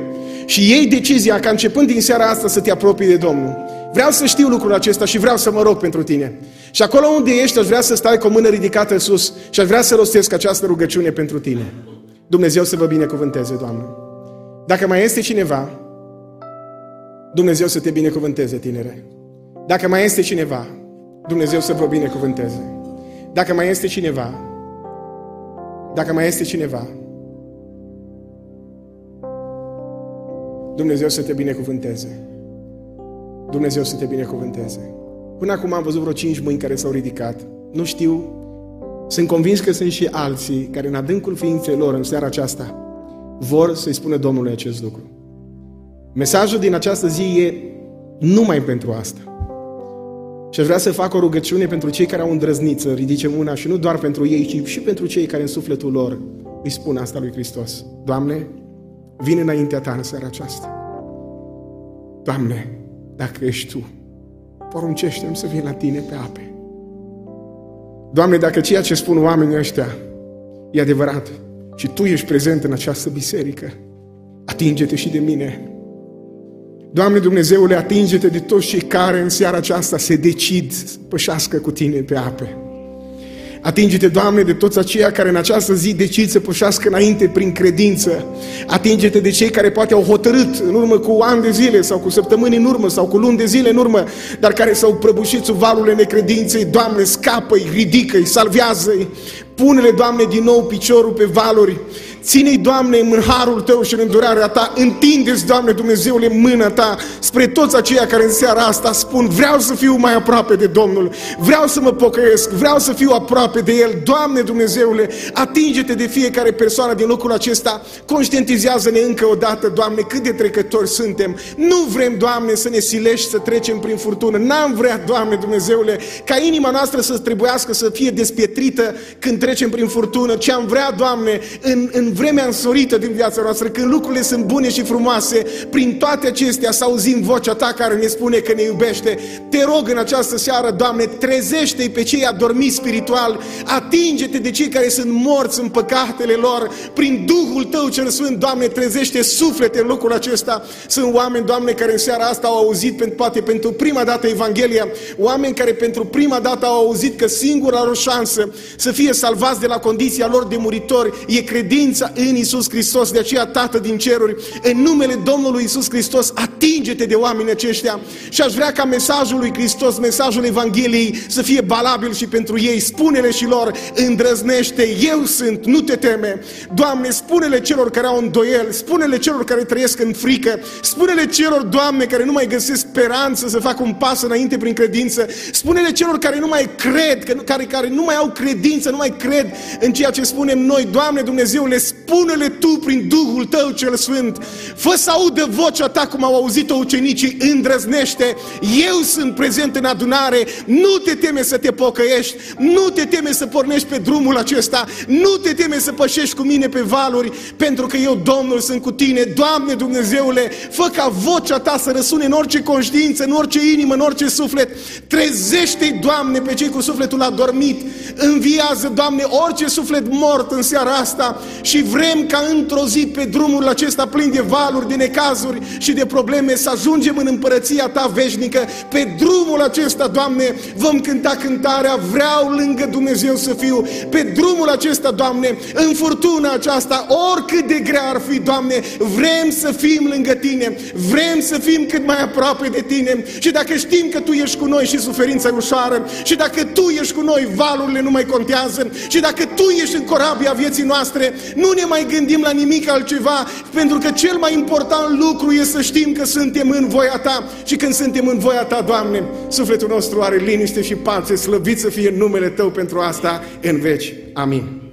și iei decizia ca începând din seara asta să te apropii de Domnul. Vreau să știu lucrul acesta și vreau să mă rog pentru tine. Și acolo unde ești, aș vrea să stai cu o mână ridicată sus și aș vrea să rostesc această rugăciune pentru tine. Dumnezeu să vă binecuvânteze, Doamne. Dacă mai este cineva, Dumnezeu să te binecuvânteze, tinere. Dacă mai este cineva, Dumnezeu să vă binecuvânteze. Dacă mai este cineva, dacă mai este cineva, Dumnezeu să te binecuvânteze. Dumnezeu să te binecuvânteze. Până acum am văzut vreo cinci mâini care s-au ridicat. Nu știu, sunt convins că sunt și alții care în adâncul ființei lor în seara aceasta vor să-i spună Domnului acest lucru. Mesajul din această zi e numai pentru asta. Și aș vrea să fac o rugăciune pentru cei care au îndrăznit să ridice mâna și nu doar pentru ei, ci și pentru cei care în sufletul lor îi spun asta lui Hristos. Doamne, vin înaintea Ta în seara aceasta. Doamne, dacă ești Tu, poruncește-mi să vin la Tine pe ape. Doamne, dacă ceea ce spun oamenii ăștia e adevărat și Tu ești prezent în această biserică, atinge-te și de mine Doamne Dumnezeule, atinge-te de toți cei care în seara aceasta se decid să pășească cu Tine pe ape. Atinge-te, Doamne, de toți aceia care în această zi decid să pășească înainte prin credință. Atinge-te de cei care poate au hotărât în urmă cu ani de zile sau cu săptămâni în urmă sau cu luni de zile în urmă, dar care s-au prăbușit sub valurile necredinței. Doamne, scapă-i, ridică-i, salvează-i. Pune-le, Doamne, din nou piciorul pe valuri Ține-i, Doamne, în harul Tău și în îndurarea Ta. Întindeți, Doamne, Dumnezeule, mâna Ta spre toți aceia care în seara asta spun vreau să fiu mai aproape de Domnul, vreau să mă pocăiesc, vreau să fiu aproape de El. Doamne, Dumnezeule, atinge-te de fiecare persoană din locul acesta, conștientizează-ne încă o dată, Doamne, cât de trecători suntem. Nu vrem, Doamne, să ne silești să trecem prin furtună. N-am vrea, Doamne, Dumnezeule, ca inima noastră să trebuiască să fie despietrită când trecem prin furtună, ce am vrea, Doamne, în, în vremea însorită din viața noastră, când lucrurile sunt bune și frumoase, prin toate acestea să auzim vocea Ta care ne spune că ne iubește. Te rog în această seară, Doamne, trezește-i pe cei adormiți spiritual, atinge-te de cei care sunt morți în păcatele lor, prin Duhul Tău cel Sfânt, Doamne, trezește suflete în locul acesta. Sunt oameni, Doamne, care în seara asta au auzit, poate pentru prima dată Evanghelia, oameni care pentru prima dată au auzit că singura lor șansă să fie salvați de la condiția lor de muritori e credința în Isus Hristos. De aceea, Tată din ceruri, în numele Domnului Isus Hristos, atinge-te de oamenii aceștia și aș vrea ca mesajul lui Hristos, mesajul Evangheliei să fie balabil și pentru ei. Spune-le și lor, îndrăznește, eu sunt, nu te teme. Doamne, spune-le celor care au îndoiel, spune-le celor care trăiesc în frică, spune-le celor, Doamne, care nu mai găsesc speranță să facă un pas înainte prin credință, spune-le celor care nu mai cred, care, care nu mai au credință, nu mai cred în ceea ce spunem noi. Doamne Dumnezeule, spune-le Tu prin Duhul Tău cel Sfânt. Fă să audă vocea Ta cum au auzit-o ucenicii, îndrăznește. Eu sunt prezent în adunare, nu te teme să te pocăiești, nu te teme să pornești pe drumul acesta, nu te teme să pășești cu mine pe valuri, pentru că eu, Domnul, sunt cu tine. Doamne Dumnezeule, fă ca vocea Ta să răsune în orice conștiință, în orice inimă, în orice suflet. Trezește-i, Doamne, pe cei cu sufletul adormit. Înviază, Doamne, orice suflet mort în seara asta și vrem ca într-o zi pe drumul acesta plin de valuri, de necazuri și de probleme să ajungem în împărăția Ta veșnică. Pe drumul acesta, Doamne, vom cânta cântarea Vreau lângă Dumnezeu să fiu. Pe drumul acesta, Doamne, în furtuna aceasta, oricât de grea ar fi, Doamne, vrem să fim lângă Tine, vrem să fim cât mai aproape de Tine și dacă știm că Tu ești cu noi și suferința e ușoară și dacă Tu ești cu noi, valurile nu mai contează și dacă Tu ești în corabia vieții noastre, nu ne mai gândim la nimic altceva, pentru că cel mai important lucru este să știm că suntem în voia Ta și când suntem în voia Ta, Doamne, sufletul nostru are liniște și pace, slăvit să fie numele Tău pentru asta în veci. Amin.